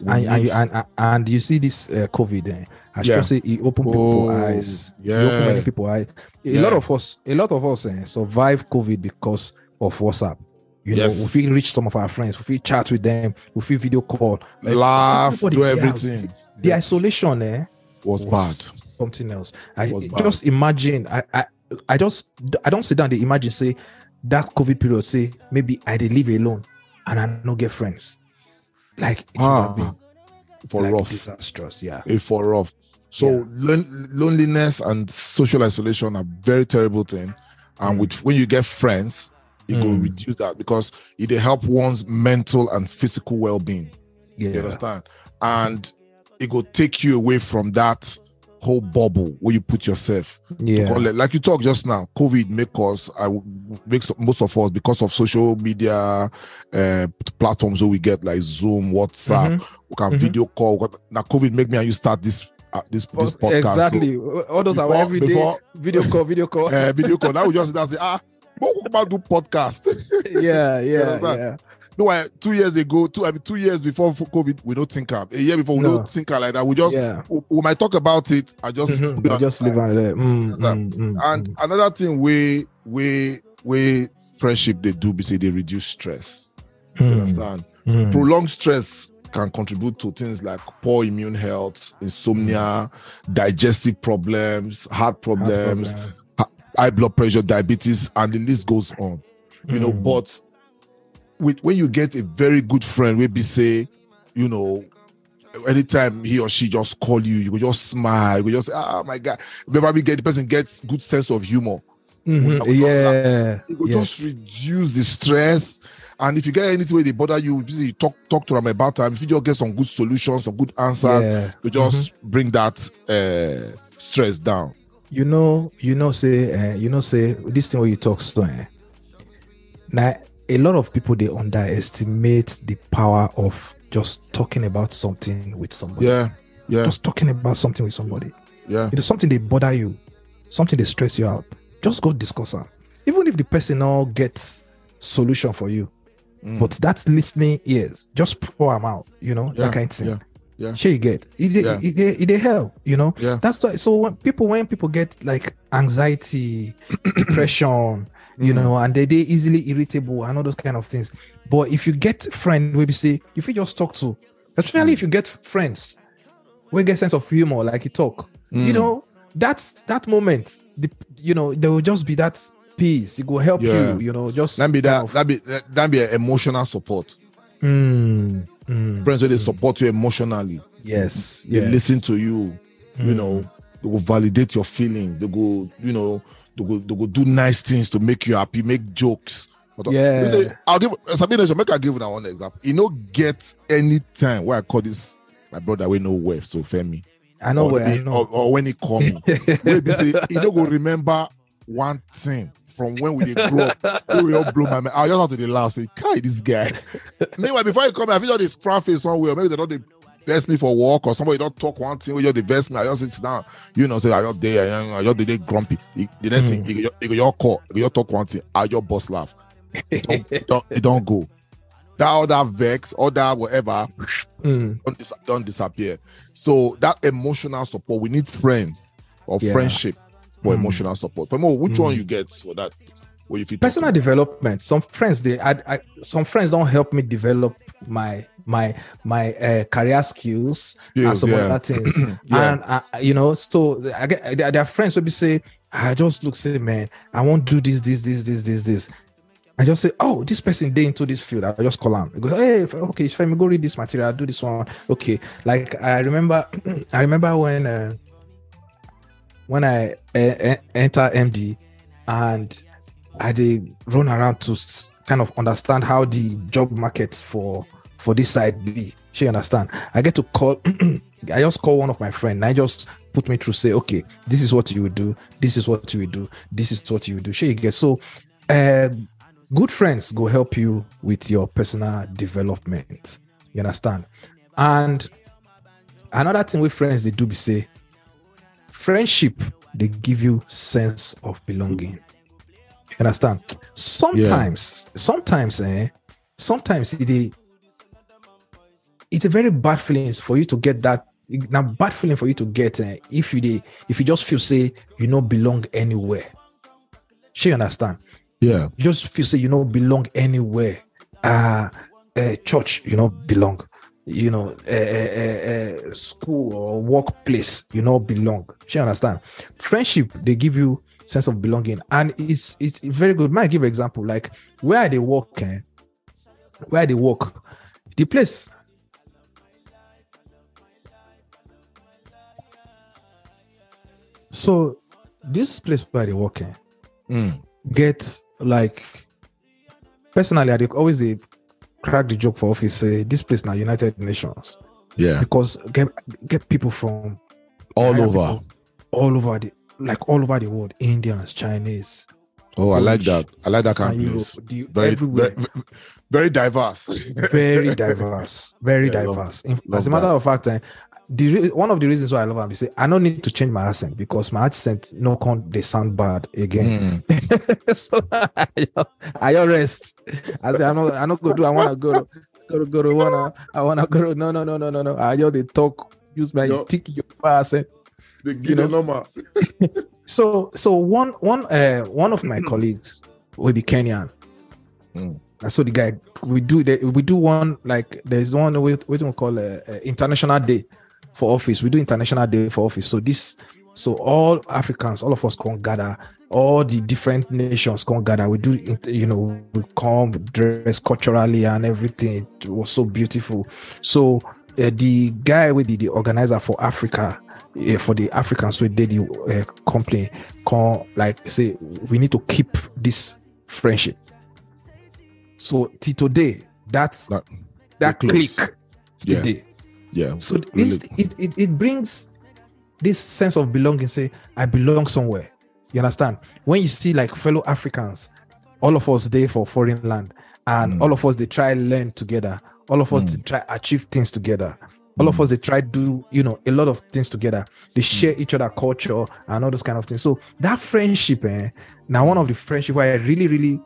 And, and, and, and- you see this uh, COVID, eh, I Yeah. should say it open people Oh, eyes. It yeah. open many people eyes. A Yeah. lot of us, a lot of us eh, survive COVID because of WhatsApp. You Yes. know, we feel reach some of our friends, we feel chat with them, we feel video call, Like, laugh, do everything. The Yes, isolation, eh, was, was bad. something else. I Was bad. just imagine. I, I I just I don't sit down. They imagine say that COVID period. Say maybe I did live alone and I no get friends. Like it would have Ah, been for like rough. disastrous. Yeah. Eh, for rough. So Yeah. lon- loneliness and social isolation are very terrible thing. And Mm. with when you get friends, it will Mm. reduce that because it help one's mental and physical well-being. You understand? And it will take you away from that whole bubble where you put yourself. Yeah. Like you talk just now, COVID make us, I makes most of us because of social media uh, platforms where we get like Zoom, WhatsApp, Mhm. we can Mhm. video call. Now COVID make me and you start this uh, this this podcast. Exactly. All those are before- every day before- video call, video call. Uh, video call. Now we just and say, ah, Go about do podcast. yeah, yeah, yeah. No, why two years ago, two I mean two years before COVID, we don't think am. A year before, we No. don't think am like that. We just Yeah. we, we might talk about it. I just Mhm. I just it there. Mm, mm, mm, And mm. another thing we we we friendship they do be say they reduce stress. You Mm, understand? Prolonged stress can contribute to things like poor immune health, insomnia, digestive problems, heart Heart problems, problem. high blood pressure, diabetes, and the list goes on. You know, but with when you get a very good friend, we be say, you know, anytime he or she just call you, you go just smile, you go just say, ah my god. Remember, we get the person gets good sense of humor. Mhm. Would Yeah, It will yeah. just reduce the stress. And if you get anything where they bother you, you talk talk to them about them. If you just get some good solutions, some good answers, yeah. you just bring that uh, stress down. you know, you know, say, uh, you know, say this thing where you talk so. Eh, now, a lot of people they underestimate the power of just talking about something with somebody. Yeah, yeah, Just talking about something with somebody. yeah, It is something they bother you, something they stress you out. Just go discuss it. Even if the person now gets solution for you, Mm. but that listening ears, just pour them out. You know yeah, that kind of thing. yeah, yeah. Sure, you get it. They, Yeah. it, they, it they help. You know. Yeah. That's why. So when people when people get like anxiety, depression, you Mm. know, and they they easily irritable and all those kind of things. But if you get friend, we say if you just talk to, especially if you get friends, we get sense of humor, like you talk, you Mm. know, that's that moment. The you know there will just be that peace. It will help Yeah. you. You know, just That be that that be that be emotional support. Mm, mm, Friends where they support you emotionally. yes, They yes. listen to you. You Mm. know, they will validate your feelings. They go, you know, they go, they go do nice things to make you happy, make jokes. Uh, Yeah. you say, I'll give Sabina, make I give you one example. You know, get any time where I call this my brother we know where so Femi. I know or, where I know. or, or when he call me. where be say he no go remember one thing from when we did grow up. we all blow my mind. I just have to dey laugh say, "Kai, this guy." Meanwhile, before he come, I feel just this frown face somewhere. Maybe they don't vex me for work or somebody don't talk one thing. you dey vex me. I just sit down. You know, say I just there. I just dey grumpy. He- the next thing, he go he go just call. you talk one thing. I your boss laugh. Don't, it don't, don't go. That other vex, or that whatever, Mm, don't, dis- don't disappear. So that emotional support, we need friends or Yeah. friendship for Mm. emotional support. But more, which Mm. one you get for that? What you personal development some friends they I, I some friends don't help me develop my my my uh, career skills, and some yeah. other things Yeah. and uh, you know so i get there, are friends will be say i just look say man i won't do this this this this this this I just say, oh, this person day into this field. I just call him. He goes, hey, okay, Femi, go read this material. I do this one. Okay. Like I remember, I remember when uh, when I uh, enter MD and I did run around to kind of understand how the job market for for this side be. She understand. I get to call. I just call one of my friend. And I just put me through. Say, okay, this is what you do. This is what you do. This is what you do. She get so. Um, good friends go help you with your personal development. You understand? And another thing with friends they do be say, friendship they give you sense of belonging. You understand? Sometimes, sometimes, eh, sometimes it it's a very bad feeling for you to get that. Now, bad feeling for you to get eh, if you if you just feel say you don't belong anywhere. She understand? Yeah. you just feel say you don't belong anywhere. Uh, uh church, you know, belong. You know, uh, uh, uh, school or workplace, you know, belong. She understand. Friendship, they give you sense of belonging, and it's it's very good. Might give an example like where they work, eh, where they work, the place. So this place where they work, eh, Mm. get like personally, I always dey crack the joke for office say this place now United Nations Yeah. because get get people from All over. people all over the like all over the world, Indians, Chinese, Oh, I like that. I like that kind of place. the, Very, everywhere. very, very diverse. very diverse, very Yeah, I love- diverse. Love As a matter that. of fact, eh, the one of the reasons why I love am be I don't need to change my accent because my accent no con they sound bad again. Mm. so I, I rest. I say I know I'm not go do I wanna go go to go to wanna I wanna go to, no no no no no no I just they talk use my Yo. tick your accent. They You know? number. So so one one uh one of my colleagues will be Kenyan. Mm. That's what the guy we do. The, we do one like there's one we what we call a, international day for office. We do international day for office. So this so all Africans, all of us come gather. All the different nations come gather. We do you know we come dress culturally and everything. It was so beautiful. So uh, the guy with the, the organizer for Africa uh, for the Africans we did the uh, company come like say we need to keep this friendship. So till today, that's That- that click still Yeah. So really. it, it it brings this sense of belonging. Say I belong somewhere. You understand? When you see like fellow Africans, all of us there for foreign land, and Mm. all of us they try learn together. All of us they try achieve things together. All of us they try do you know a lot of things together. They share each other culture and all those kind of things. So that friendship, eh, now one of the friendship where I really really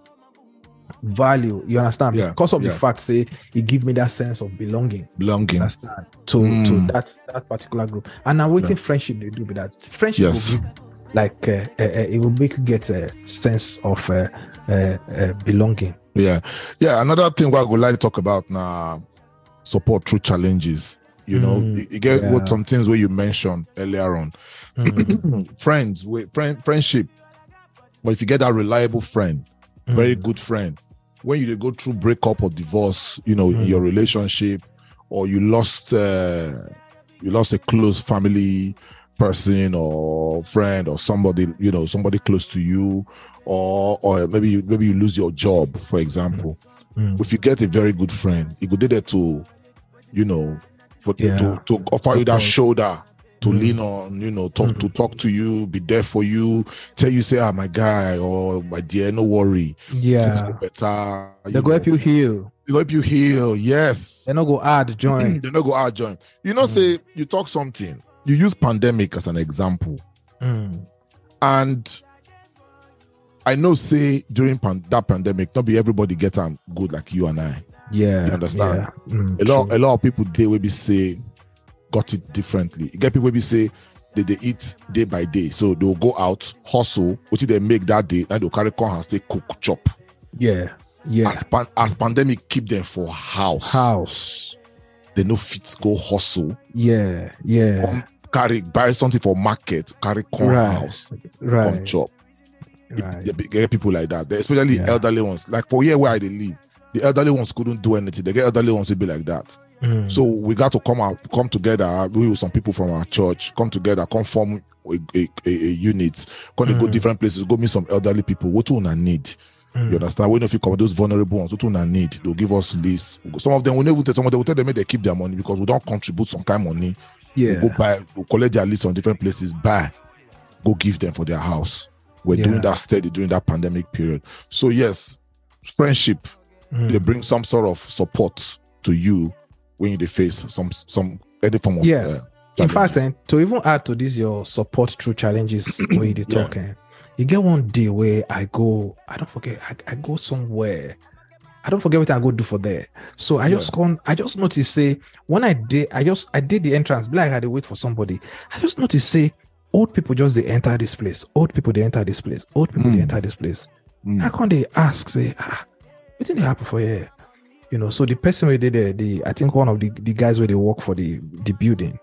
value. You understand? Yeah, Because of yeah. the fact, say it give me that sense of belonging belonging. understand to Mm. to that that particular group and now waiting friendship they do with that friendship Yes. will give, like uh, uh, it will make you get a sense of uh, uh, uh, belonging Yeah, yeah. Another thing what I would like to talk about now, support through challenges. You know, Mm, you, you get yeah. what some things where you mentioned earlier on. Mm, Friends, with friend, friendship. But if you get that reliable friend, very mm, good friend, when you go through breakup or divorce, you know, Mm. your relationship, or you lost, uh, you lost a close family person or friend or somebody, you know, somebody close to you, or or maybe you maybe you lose your job, for example. mm. if you get a very good friend, you could do that to, you know, for, Yeah. to, to offer you that shoulder to Mm. lean on, you know, talk Mm. to talk to you, be there for you, tell you, say, ah, my guy, or my dear, no worry. Yeah. Things yeah go better. they go help you heal They go help you heal. Yes. they not go add join they not go out join. You know, Mm. say you talk something, you use pandemic as an example. Mm, And I know, say during pan- that pandemic, not be everybody get on good like you and I. yeah You understand? yeah, mm, a lot true. a lot of people they will be say got it differently. You get people will be say they, they eat day by day. So they'll go out, hustle, which they make that day, and they'll carry con and stay cook, chop. yeah yeah As pan, as pandemic keep them for house. house They no fit go hustle. yeah yeah Come carry buy something for market, carry con Right. house, right chop. right They get people like that. They- especially Yeah. elderly ones. Like for here where I live, the elderly ones couldn't do anything. They get elderly ones to be like that. Mm, So we got to come out, come together. We with some people from our church come together, come form a, a, a, a unit. Come they go Mm. different places, go meet some elderly people. What do we need? mm, You understand? When if you come those vulnerable ones, what do we need? They'll give us list. Some of them will never tell some of them will tell them they keep their money because we don't contribute some kind of money. yeah We go buy, we collect their list on different places, buy, go give them for their house. We're Yeah. doing that steady during that pandemic period. So yes, friendship mm. they bring some sort of support to you when you face some some any form of Yeah. uh, in fact eh, to even add to this your support through challenges where you dey Yeah. eh, you get one day where i go i don't forget i, I go somewhere i don't forget what i go do for there so i just come i just notice say when i did i just i did the entrance like i dey wait for somebody i just notice say old people just they enter this place old people they enter this place old people they Mm. enter this place Mm. how come they ask say ah what did happen for here you know so the person where they there the i think one of the, the guys where they work for the the building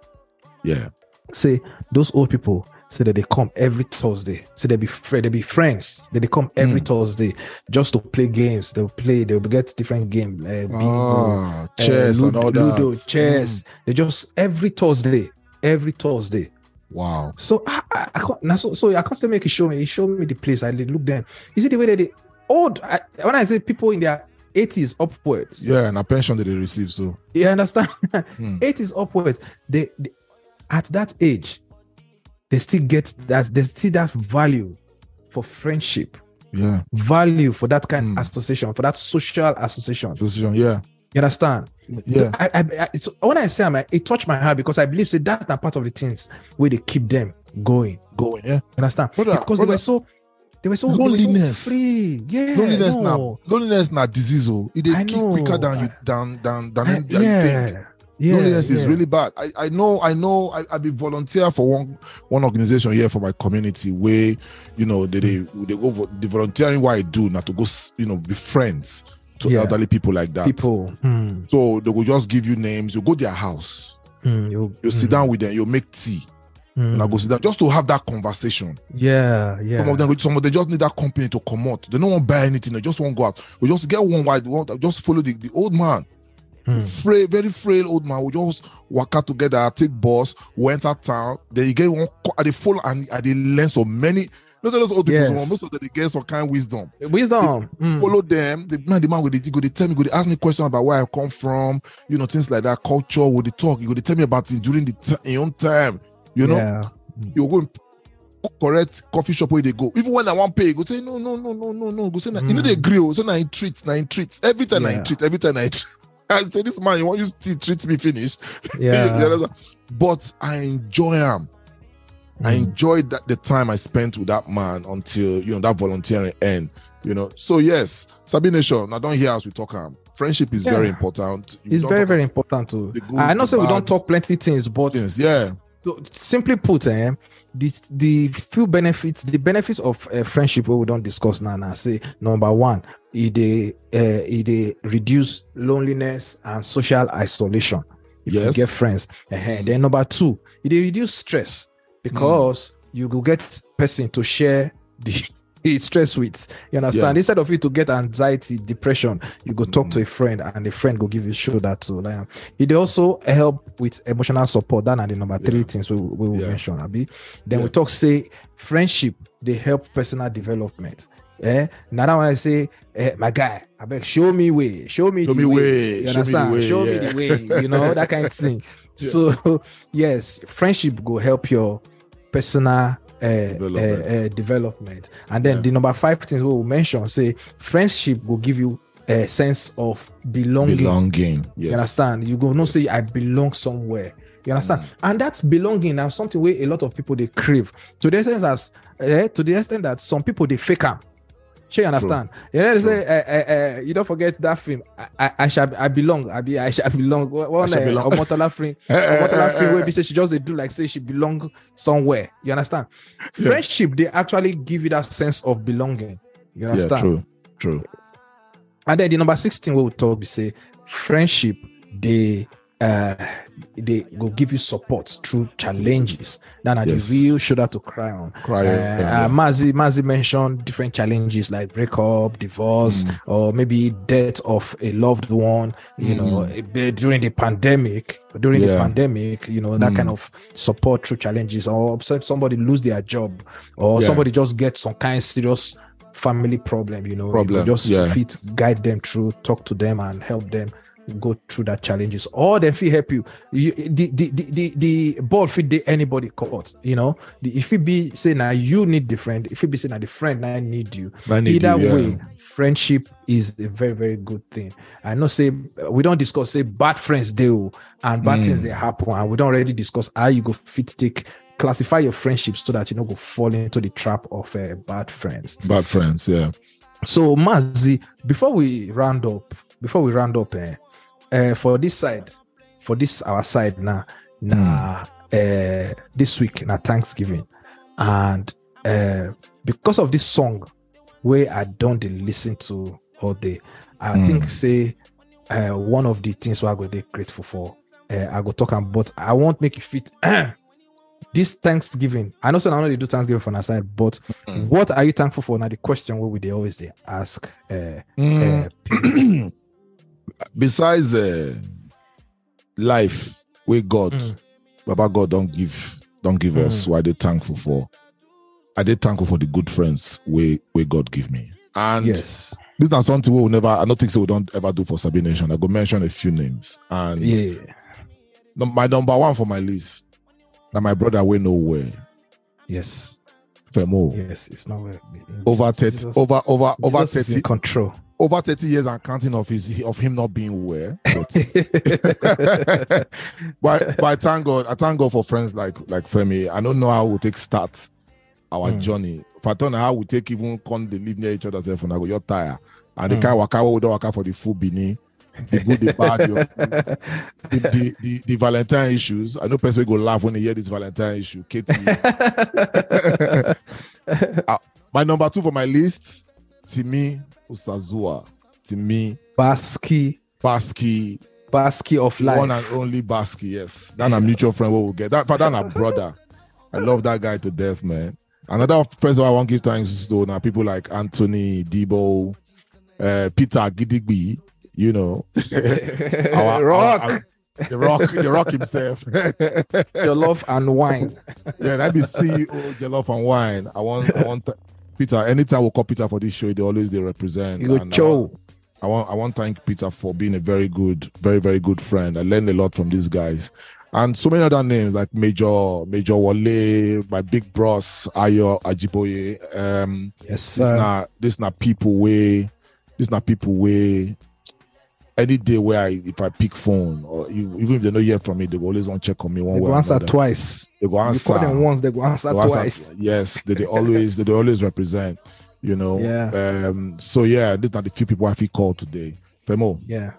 yeah say those old people say that they come every Thursday. Say they be they be friends. That they come every Mm. Thursday just to play games. They'll play. They'll get different game. Uh, bingo, ah, uh, chess and all that Ludo, chess. Mm. They just every Thursday, every Thursday. wow So I, I, I can't, so, so I can't still make it show me. He showed me the place. I did look then. You see the way that they old. I, when I say people in their 80s upwards, yeah and a pension that they receive so you understand? Mm. 80s upwards, they, they at that age, they still get that they still that value for friendship, yeah value for that kind Mm. of association, for that social association. position yeah You understand? Yeah. I, I, I it's, when I say I'm, it touched my heart because I believe say that are part of the things where they keep them going. Going, yeah. You understand? Brother, because they were so they were so were so Loneliness. free. Yeah, loneliness no. now. Loneliness now disease. Oh, it I dey know. quicker than you than than than I- you think. yeah, yeah, loneliness is really bad. I, I know, I know, I, I be volunteer for one one organization here for my community where, you know, they they, they go for the volunteering what I do now to go, you know, be friends to Yeah. elderly people like that. people. Hmm, So they will just give you names, you go their house, hmm, you, you sit down with them, you make tea, hmm, and I go sit down just to have that conversation. Yeah, yeah. Some of them, some of them just need that company to come out. They don't want to buy anything. They just want to go out. We just get one wide. Want just follow the, the old man. Hmm. Frail, very frail old man. We just work out together. Take bus. We enter town. Then you get one. co- At the follow and at the lens of many. Not those old people. Yes. Most of them they get some kind of wisdom. Wisdom. Hmm. Follow them. The man, the man, with the, go they tell me, go they ask me questions about where I come from. You know things like that. Culture. Would they talk? You go they tell me about it during the t- in your own time. You know Yeah. you go correct coffee shop where they go. Even when I want pay, go say no, no, no, no, no, no. Go say, nah, you know they agree. oh, Say in treat, in treat. Every time I treat, every time I treat. I say this man, you want you still treat me finish. Yeah. but I enjoy him. I Mm. enjoyed that the time I spent with that man until you know that volunteering end. You know, so yes, Sabi Nation. I don't hear us we talk. Um, friendship is very important. You It's very, very important too. I know say we don't talk plenty things, but things. Yeah, So, simply put, eh, this the few benefits, the benefits of uh, friendship we don't discuss now. Now, say number one, it they uh, it they reduce loneliness and social isolation. If you get friends, Eh-heh. then number two, it they reduce stress because you go get person to share the. stress with. You understand? Yeah. instead of you to get anxiety depression you go talk to a friend and the friend go give you shoulder to like it also help with emotional support. That na the number three Yeah. things we, we will Yeah. mention abi. Then we talk say friendship they help personal development. Eh? That one i say eh, my guy abeg show me way show me Show the me way, way, you show me the way, show me the way you know that kind of thing. So yes friendship go help your personal Development. uh, uh, development and then Yeah. the number five things we will mention say friendship will give you a sense of belonging belonging. Yes. you understand? You go no say I belong somewhere. You understand? Mm. And that's belonging now something where a lot of people they crave to the extent that eh, to the extent that some people they fake them. Sure, you understand? You know, say, eh, eh, eh, you don't forget that film. I, I, I shall, I belong. I be, I shall belong. One belong. Omotola eh, Omotola eh, where she just they do like say she belong somewhere. You understand? Yeah. Friendship they actually give you that sense of belonging. You understand? Yeah, true, true. And then the number 16 we will talk we say friendship they uh they go give you support through challenges. That are Yes. the real shoulder to cry on. Cry Uh, yeah, yeah. uh, Mazi Mazi mentioned different challenges like breakup, divorce, Mm. or maybe death of a loved one. You know, eh, during the pandemic, during the Mm. Pandemic, you know that Mm. kind of support through challenges, or some- somebody lose their job, or Yeah. somebody just get some kind of serious family problem. You know, you Problem, just yeah. fit guide them through, talk to them, and help them go through that challenges. Or they fit help you. you the, the the the the ball fit dey anybody caught You know, the, if it be say now you need the friend, if it be say now the friend now need you. I need Either you, yeah. way, friendship is a very very good thing. I know say we don't discuss say bad friends do and bad Mm. things they happen, and we don't already discuss how you go fit take classify your friendships so that you don't go fall into the trap of uh, bad friends. Bad friends, yeah. So Mazi, before we round up, before we round up, eh, uh, for this side, for this our side now, nah, uh, this week na Thanksgiving, and uh, because of this song, where I don't listen to all day, I Mm. think say uh, one of the things where I go dey grateful for, uh, I go talk am, but I won't make it fit. this Thanksgiving, I know say I know they do Thanksgiving for our side, but Mm. what are you thankful for? Now the question where we they always they ask. Uh, Mm. uh. Besides uh, life, where God, Mm. Baba God don't give, don't give us. Why they thankful for? I did thankful for the good friends we where God give me. And yes, this is something we will never. I don't think so. We don't ever do for Sabi Nation. I go mention a few names. And yeah, my number one for my list. Now my brother we nowhere. yes, Femo. yes. It's nowhere. Over 30, Jesus- over over over Jesus in 30 control. Over 30 years and counting of his of him not being where. But, but, but I thank God, I thank God for friends like like Femi. I don't know how we take start our Mm. journey. If I don't know how we take even come they live near each other, self, and I go, you're tired. And the Mm. kind waka we don't waka for the full bini, the good, the bad, the, the, the, the, Valentine issues. I know person will go laugh when they hear this Valentine issue. Katie. Uh, my number two for my list, Timi Usazua. Timi Basky, Baski, Basky of life. one and only Baski. Yes, that's a mutual friend. What we get that, but that's a brother. I love that guy to death, man. Another person I want to give thanks to now people like Anthony Debo, uh, Peter Gidigby. You know, our- Rock, our- our- the rock, the rock himself. Jollof and Wine. yeah, that be CEO Jollof and Wine. I want, I want Peter. Anytime we call Peter for this show, they always they represent. You and I Joe. want- I want I want to thank Peter for being a very good, very very good friend. I learned a lot from these guys, and so many other names like Major Major Wale, my big bros Ayo Ajiboye. Um, Yes, this sir. not this not people way, this not people way. Any day where I if I pick phone or you, even if they don't hear from me, they go always want to check on me one They way go answer another. twice. They go You answer. call them once, they go answer They answer- twice. Yes, they, they always they, they always represent. You know. Yeah. Um. So yeah, these are the few people I feel called today. Femo. Yeah.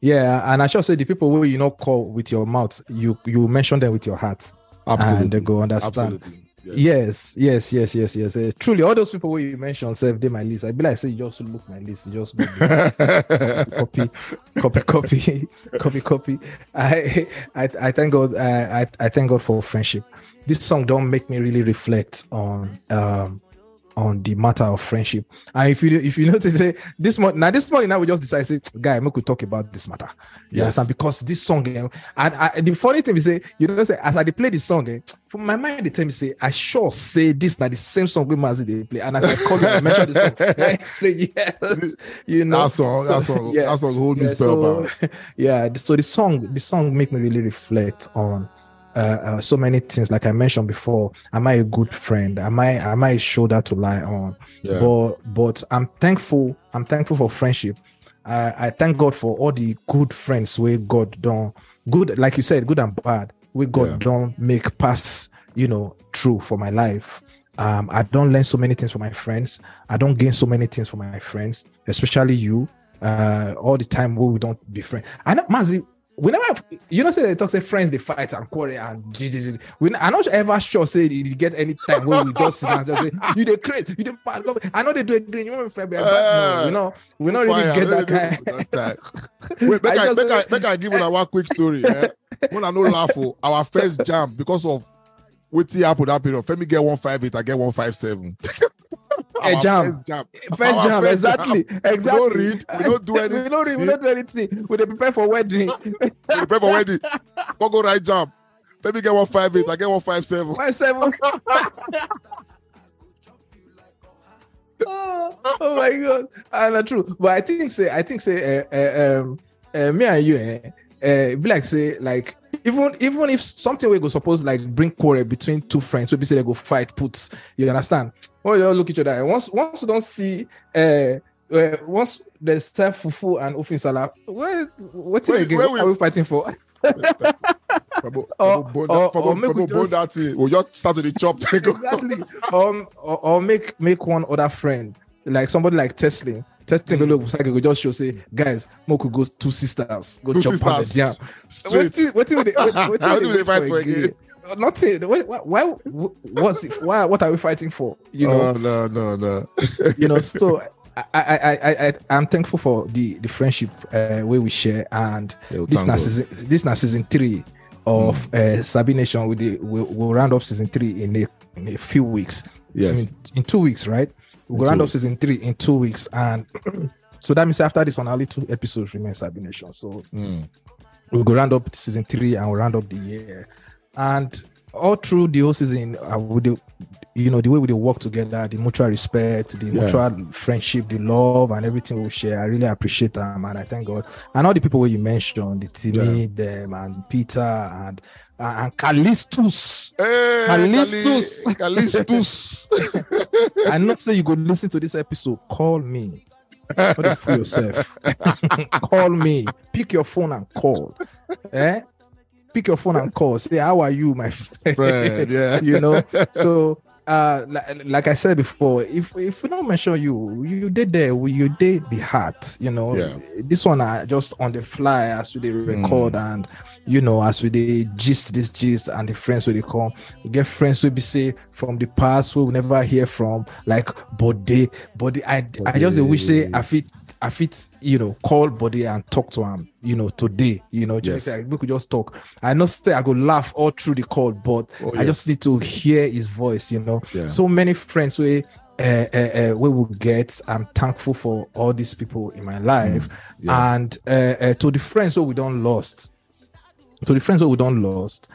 Yeah, and I should say the people who you not call with your mouth, you you mention them with your heart, Absolutely. and they go understand. Absolutely. Yes. Yes, yes, yes, yes. Uh, truly, all those people who you mentioned, say they my list. I be like, say, you just look my list. Just copy, copy, copy, copy, copy. I, I, I thank God. I, I, I thank God for friendship. This song don't make me really reflect on, um, on the matter of friendship. And if you if you notice, this morning now this morning now we just decide say, guy, make we talk about this matter. You Yes. understand? Because this song, eh, and I, the funny thing is say, you know, say as I play the song, eh, from my mind they tell me say, I sure say this now the same song we Mazi they play, and as I call you, I mention the song, I say yes, you know, that song, that song, yeah. that song hold me Yeah, so, spellbound. yeah so the song the song make me really reflect on uh, uh, so many things. Like i mentioned before am i a good friend? Am i am i a shoulder to lie on? Yeah. but but i'm thankful i'm thankful for friendship. I, I thank god for all the good friends where god don't good like you said good and bad where god Yeah. don't make pass you know true for my life. Um i don't learn so many things from my friends. I don't gain so many things from my friends especially you. Uh all the time we don't be friends. I know mazi we never you know say they talk say friends they fight and quarrel and GGG. we i'm not ever sure say you get any time where we just sit down just say you they crazy you they bad i know they do it green you want me no, Uh, you know we not really get that kind that. Wait, make I I, make I, make I give you one quick story. Eh? When I no laugh, oh, our first jam because of what happened that period. Femi get one five eight, I get one five seven. A jam. First jam. First Our jam, first exactly, jam. exactly. We don't read. We don't do anything. we don't read, we don't do anything. We dey prepare for wedding. We prepare for wedding. Go go right jam. Femi get one five eight, I get one five seven. Five seven. oh, oh my god, and uh, true. But I think say I think say uh, uh, um uh, me and you eh, uh, be like say like even even if something we go suppose like bring quarrel between two friends, we be say they go fight, put you understand? Oh, you all look each other. and Once once you don't see uh. Uh, once they serve fufu and ofe nsala, what what Where- again? where What we- are we fighting for? Femo- Or- Femo bone or- that- Femo- or make we just- thing. We'll just start to the chop. Exactly. um, or, or make make one other friend, like somebody like Tesla. Go look go just show say, guys, Moku goes two sisters, go Two chop sisters. Straight. What what we what do they fight for again? Nothing. Why? What's it? Why? What are we fighting for? You know. Oh, no, no, no. you know so I, I I I I I'm thankful for the the friendship uh, where we share and Yeah, this now season this now season three of uh, Sabi Nation with the we'll, we'll round up season three in a in a few weeks Yes. in, in two weeks right two round up season three in two weeks and so that means after this one only two episodes remain Sabi Nation so Mm. we'll go round up season three and we'll round up the year. And all through the whole season, uh, with the, you know, the way we dey work together, the mutual respect, the Yeah. mutual friendship, the love, and everything we share, I really appreciate them, and I thank God. And all the people where you mentioned, the Timmy, them, and Peter, and and Callistus. Hey, Callistus. Cali- Callistus. I not say you go listen to this episode. Call me. Not fool yourself. call me. Pick your phone and call. Eh? Pick your phone and call. Say, how are you, my friend? Friend, yeah. you know. So uh like, like I said before, if if we don't mention you, you did there, you did the heart, you know. Yeah. This one I just on the fly as we they record and you know, as we they gist this gist and the friends where they come, we get friends will be say from the past we will never hear from, like body, body. I I just wish say I fit I fit, you know, call body and talk to him, you know, today, you know, just Yes. like we could just talk. I know say I go laugh all through the call, but Oh, I just need to hear his voice, you know. Yeah. So many friends we uh, uh, uh, we will get. I'm thankful for all these people in my life, Mm, yeah. and uh, uh, to the friends who we don't lost, to the friends who we don't lost.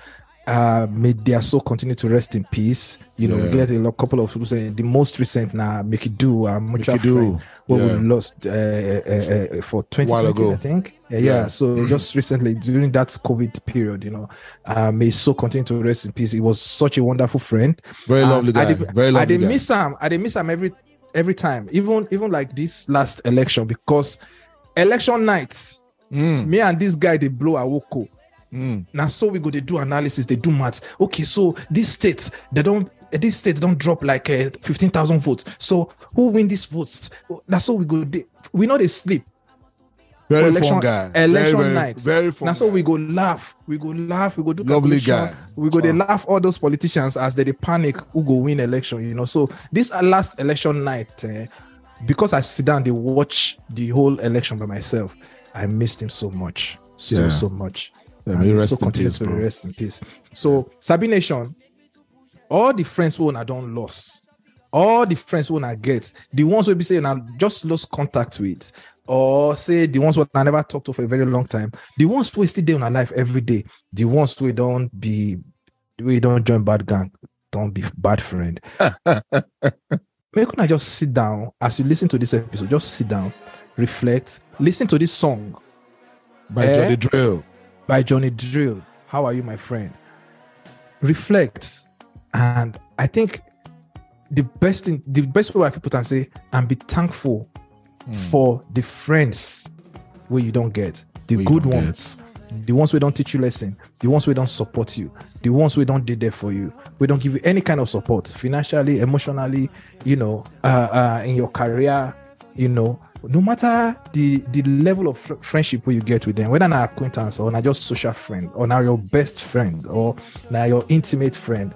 Uh, may their soul continue to rest in peace. You know, we Yeah. get a lot, couple of people saying the most recent now, make it do, uh, mutual Make It Do, friend, where yeah. we lost uh, uh, uh, for 2020, While ago. I think. Yeah, Yeah. So just recently, during that COVID period, you know, uh, may so continue to rest in peace. He was such a wonderful friend. Very Um, lovely I guy. dey- Very I lovely dey guy. miss him. I dey miss him every every time. Even even like this last election because election night, Mm, me and this guy they blow awoko. mm. Now so we go they do analysis, they do maths. Okay, so this state they don't this state don't drop like uh, fifteen thousand votes. So who win these votes? That's all we go. They, we know they sleep. Very election fun guy. election very, very, night. Very fun. Now so we go laugh, we go laugh, we go do Lovely guy. We go they laugh all those politicians as they, they panic who go win election. You know, so this uh, last election night, eh, because I sit down, they watch the whole election by myself. I missed him so much, so Yeah. so much. Yeah, And may he he rest so in peace, bro. rest in peace. So Sabi Nation, all the friends who I don't lost, all the friends who I get, the ones will be saying I just lost contact with, or say the ones who I never talked to for a very long time, the ones who still there in our life every day, the ones who don't be, we don't join bad gang, don't be bad friend. Make I just sit down as you listen to this episode, just sit down, reflect, listen to this song By Eh? Johnny Drille. by Johnny Drille. How are you, my friend? Reflect, and I think the best thing, the best way I put and say, and be thankful Hmm. for the friends where you don't get. The good ones, the ones who don't teach you lesson, the ones who don't support you, the ones who don't do there for you, we don't give you any kind of support. Financially, emotionally, you know, uh, uh, in your career, you know, no matter the the level of fr- friendship where you get with them, whether an acquaintance or not just social friend or now your best friend or now your intimate friend,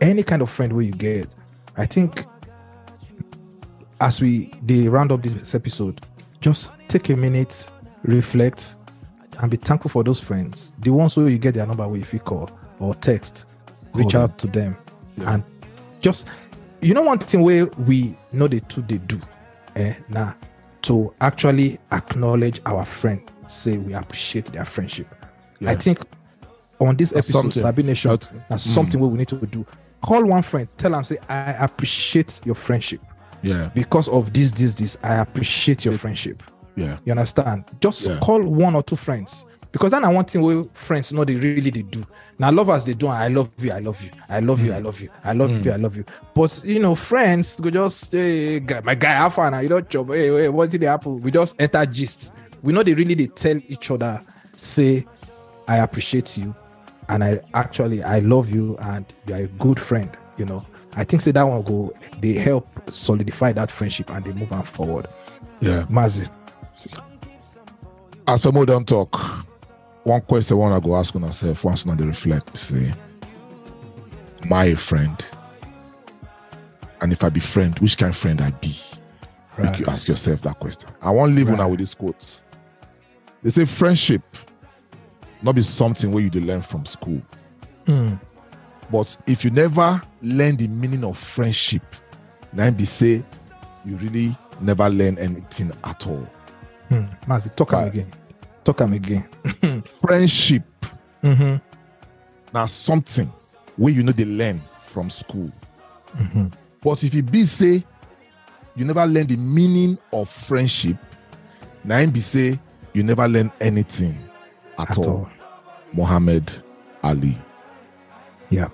any kind of friend where you get, I think as we they round up this episode, just take a minute, reflect, and be thankful for those friends. The ones where you get their number where if you call or text, reach out to them Yeah. and just you know one thing where we know the two they do eh now to actually acknowledge our friend say we appreciate their friendship i think on this That's episode something. sabi nation That's- that's mm. something where we need to do call one friend tell them say i appreciate your friendship Yeah. because of this this this i appreciate your It- friendship Yeah. you understand? Just Yeah. call one or two friends. Because then I want to where friends know they really they do. Now lovers they do I love you, I love you, I love you, I mm. love you, I love you, mm. I love you. But you know, friends go just hey, guy, my guy, how far now? You don't job. Hey, hey, what did they happen? We just enter gist. We know they really they tell each other, say, I appreciate you, and I actually I love you, and you are a good friend. You know, I think say that one go they help solidify that friendship and they move on forward. Yeah. Mazi. As for more don't talk, one question one I go ask on herself once now they reflect, say, my friend. And if I be friend, which kind of friend I be? Make you ask yourself that question. I want leave Right. now with this quote. They say friendship not be something where you learn from school. Mm. But if you never learn the meaning of friendship, then be say you really never learn anything at all. Hmm. Mazi, talk am Right. again. Talk am again. Friendship Mm-hmm. now something where you know they learn from school. Mm-hmm. But if you be say you never learn the meaning of friendship, now him be say you never learn anything at, At all. all. Muhammad Ali. Yeah.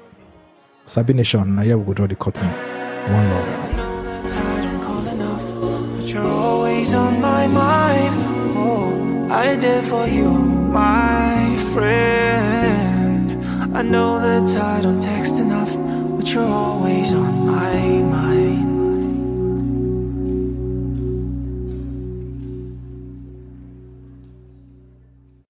Sabi Nation, now here we go draw the curtain. One love. I know that I don't call enough, but you're always always on my mind. Oh, I did for you, my friend. I know that I don't text enough, but you're always on my mind.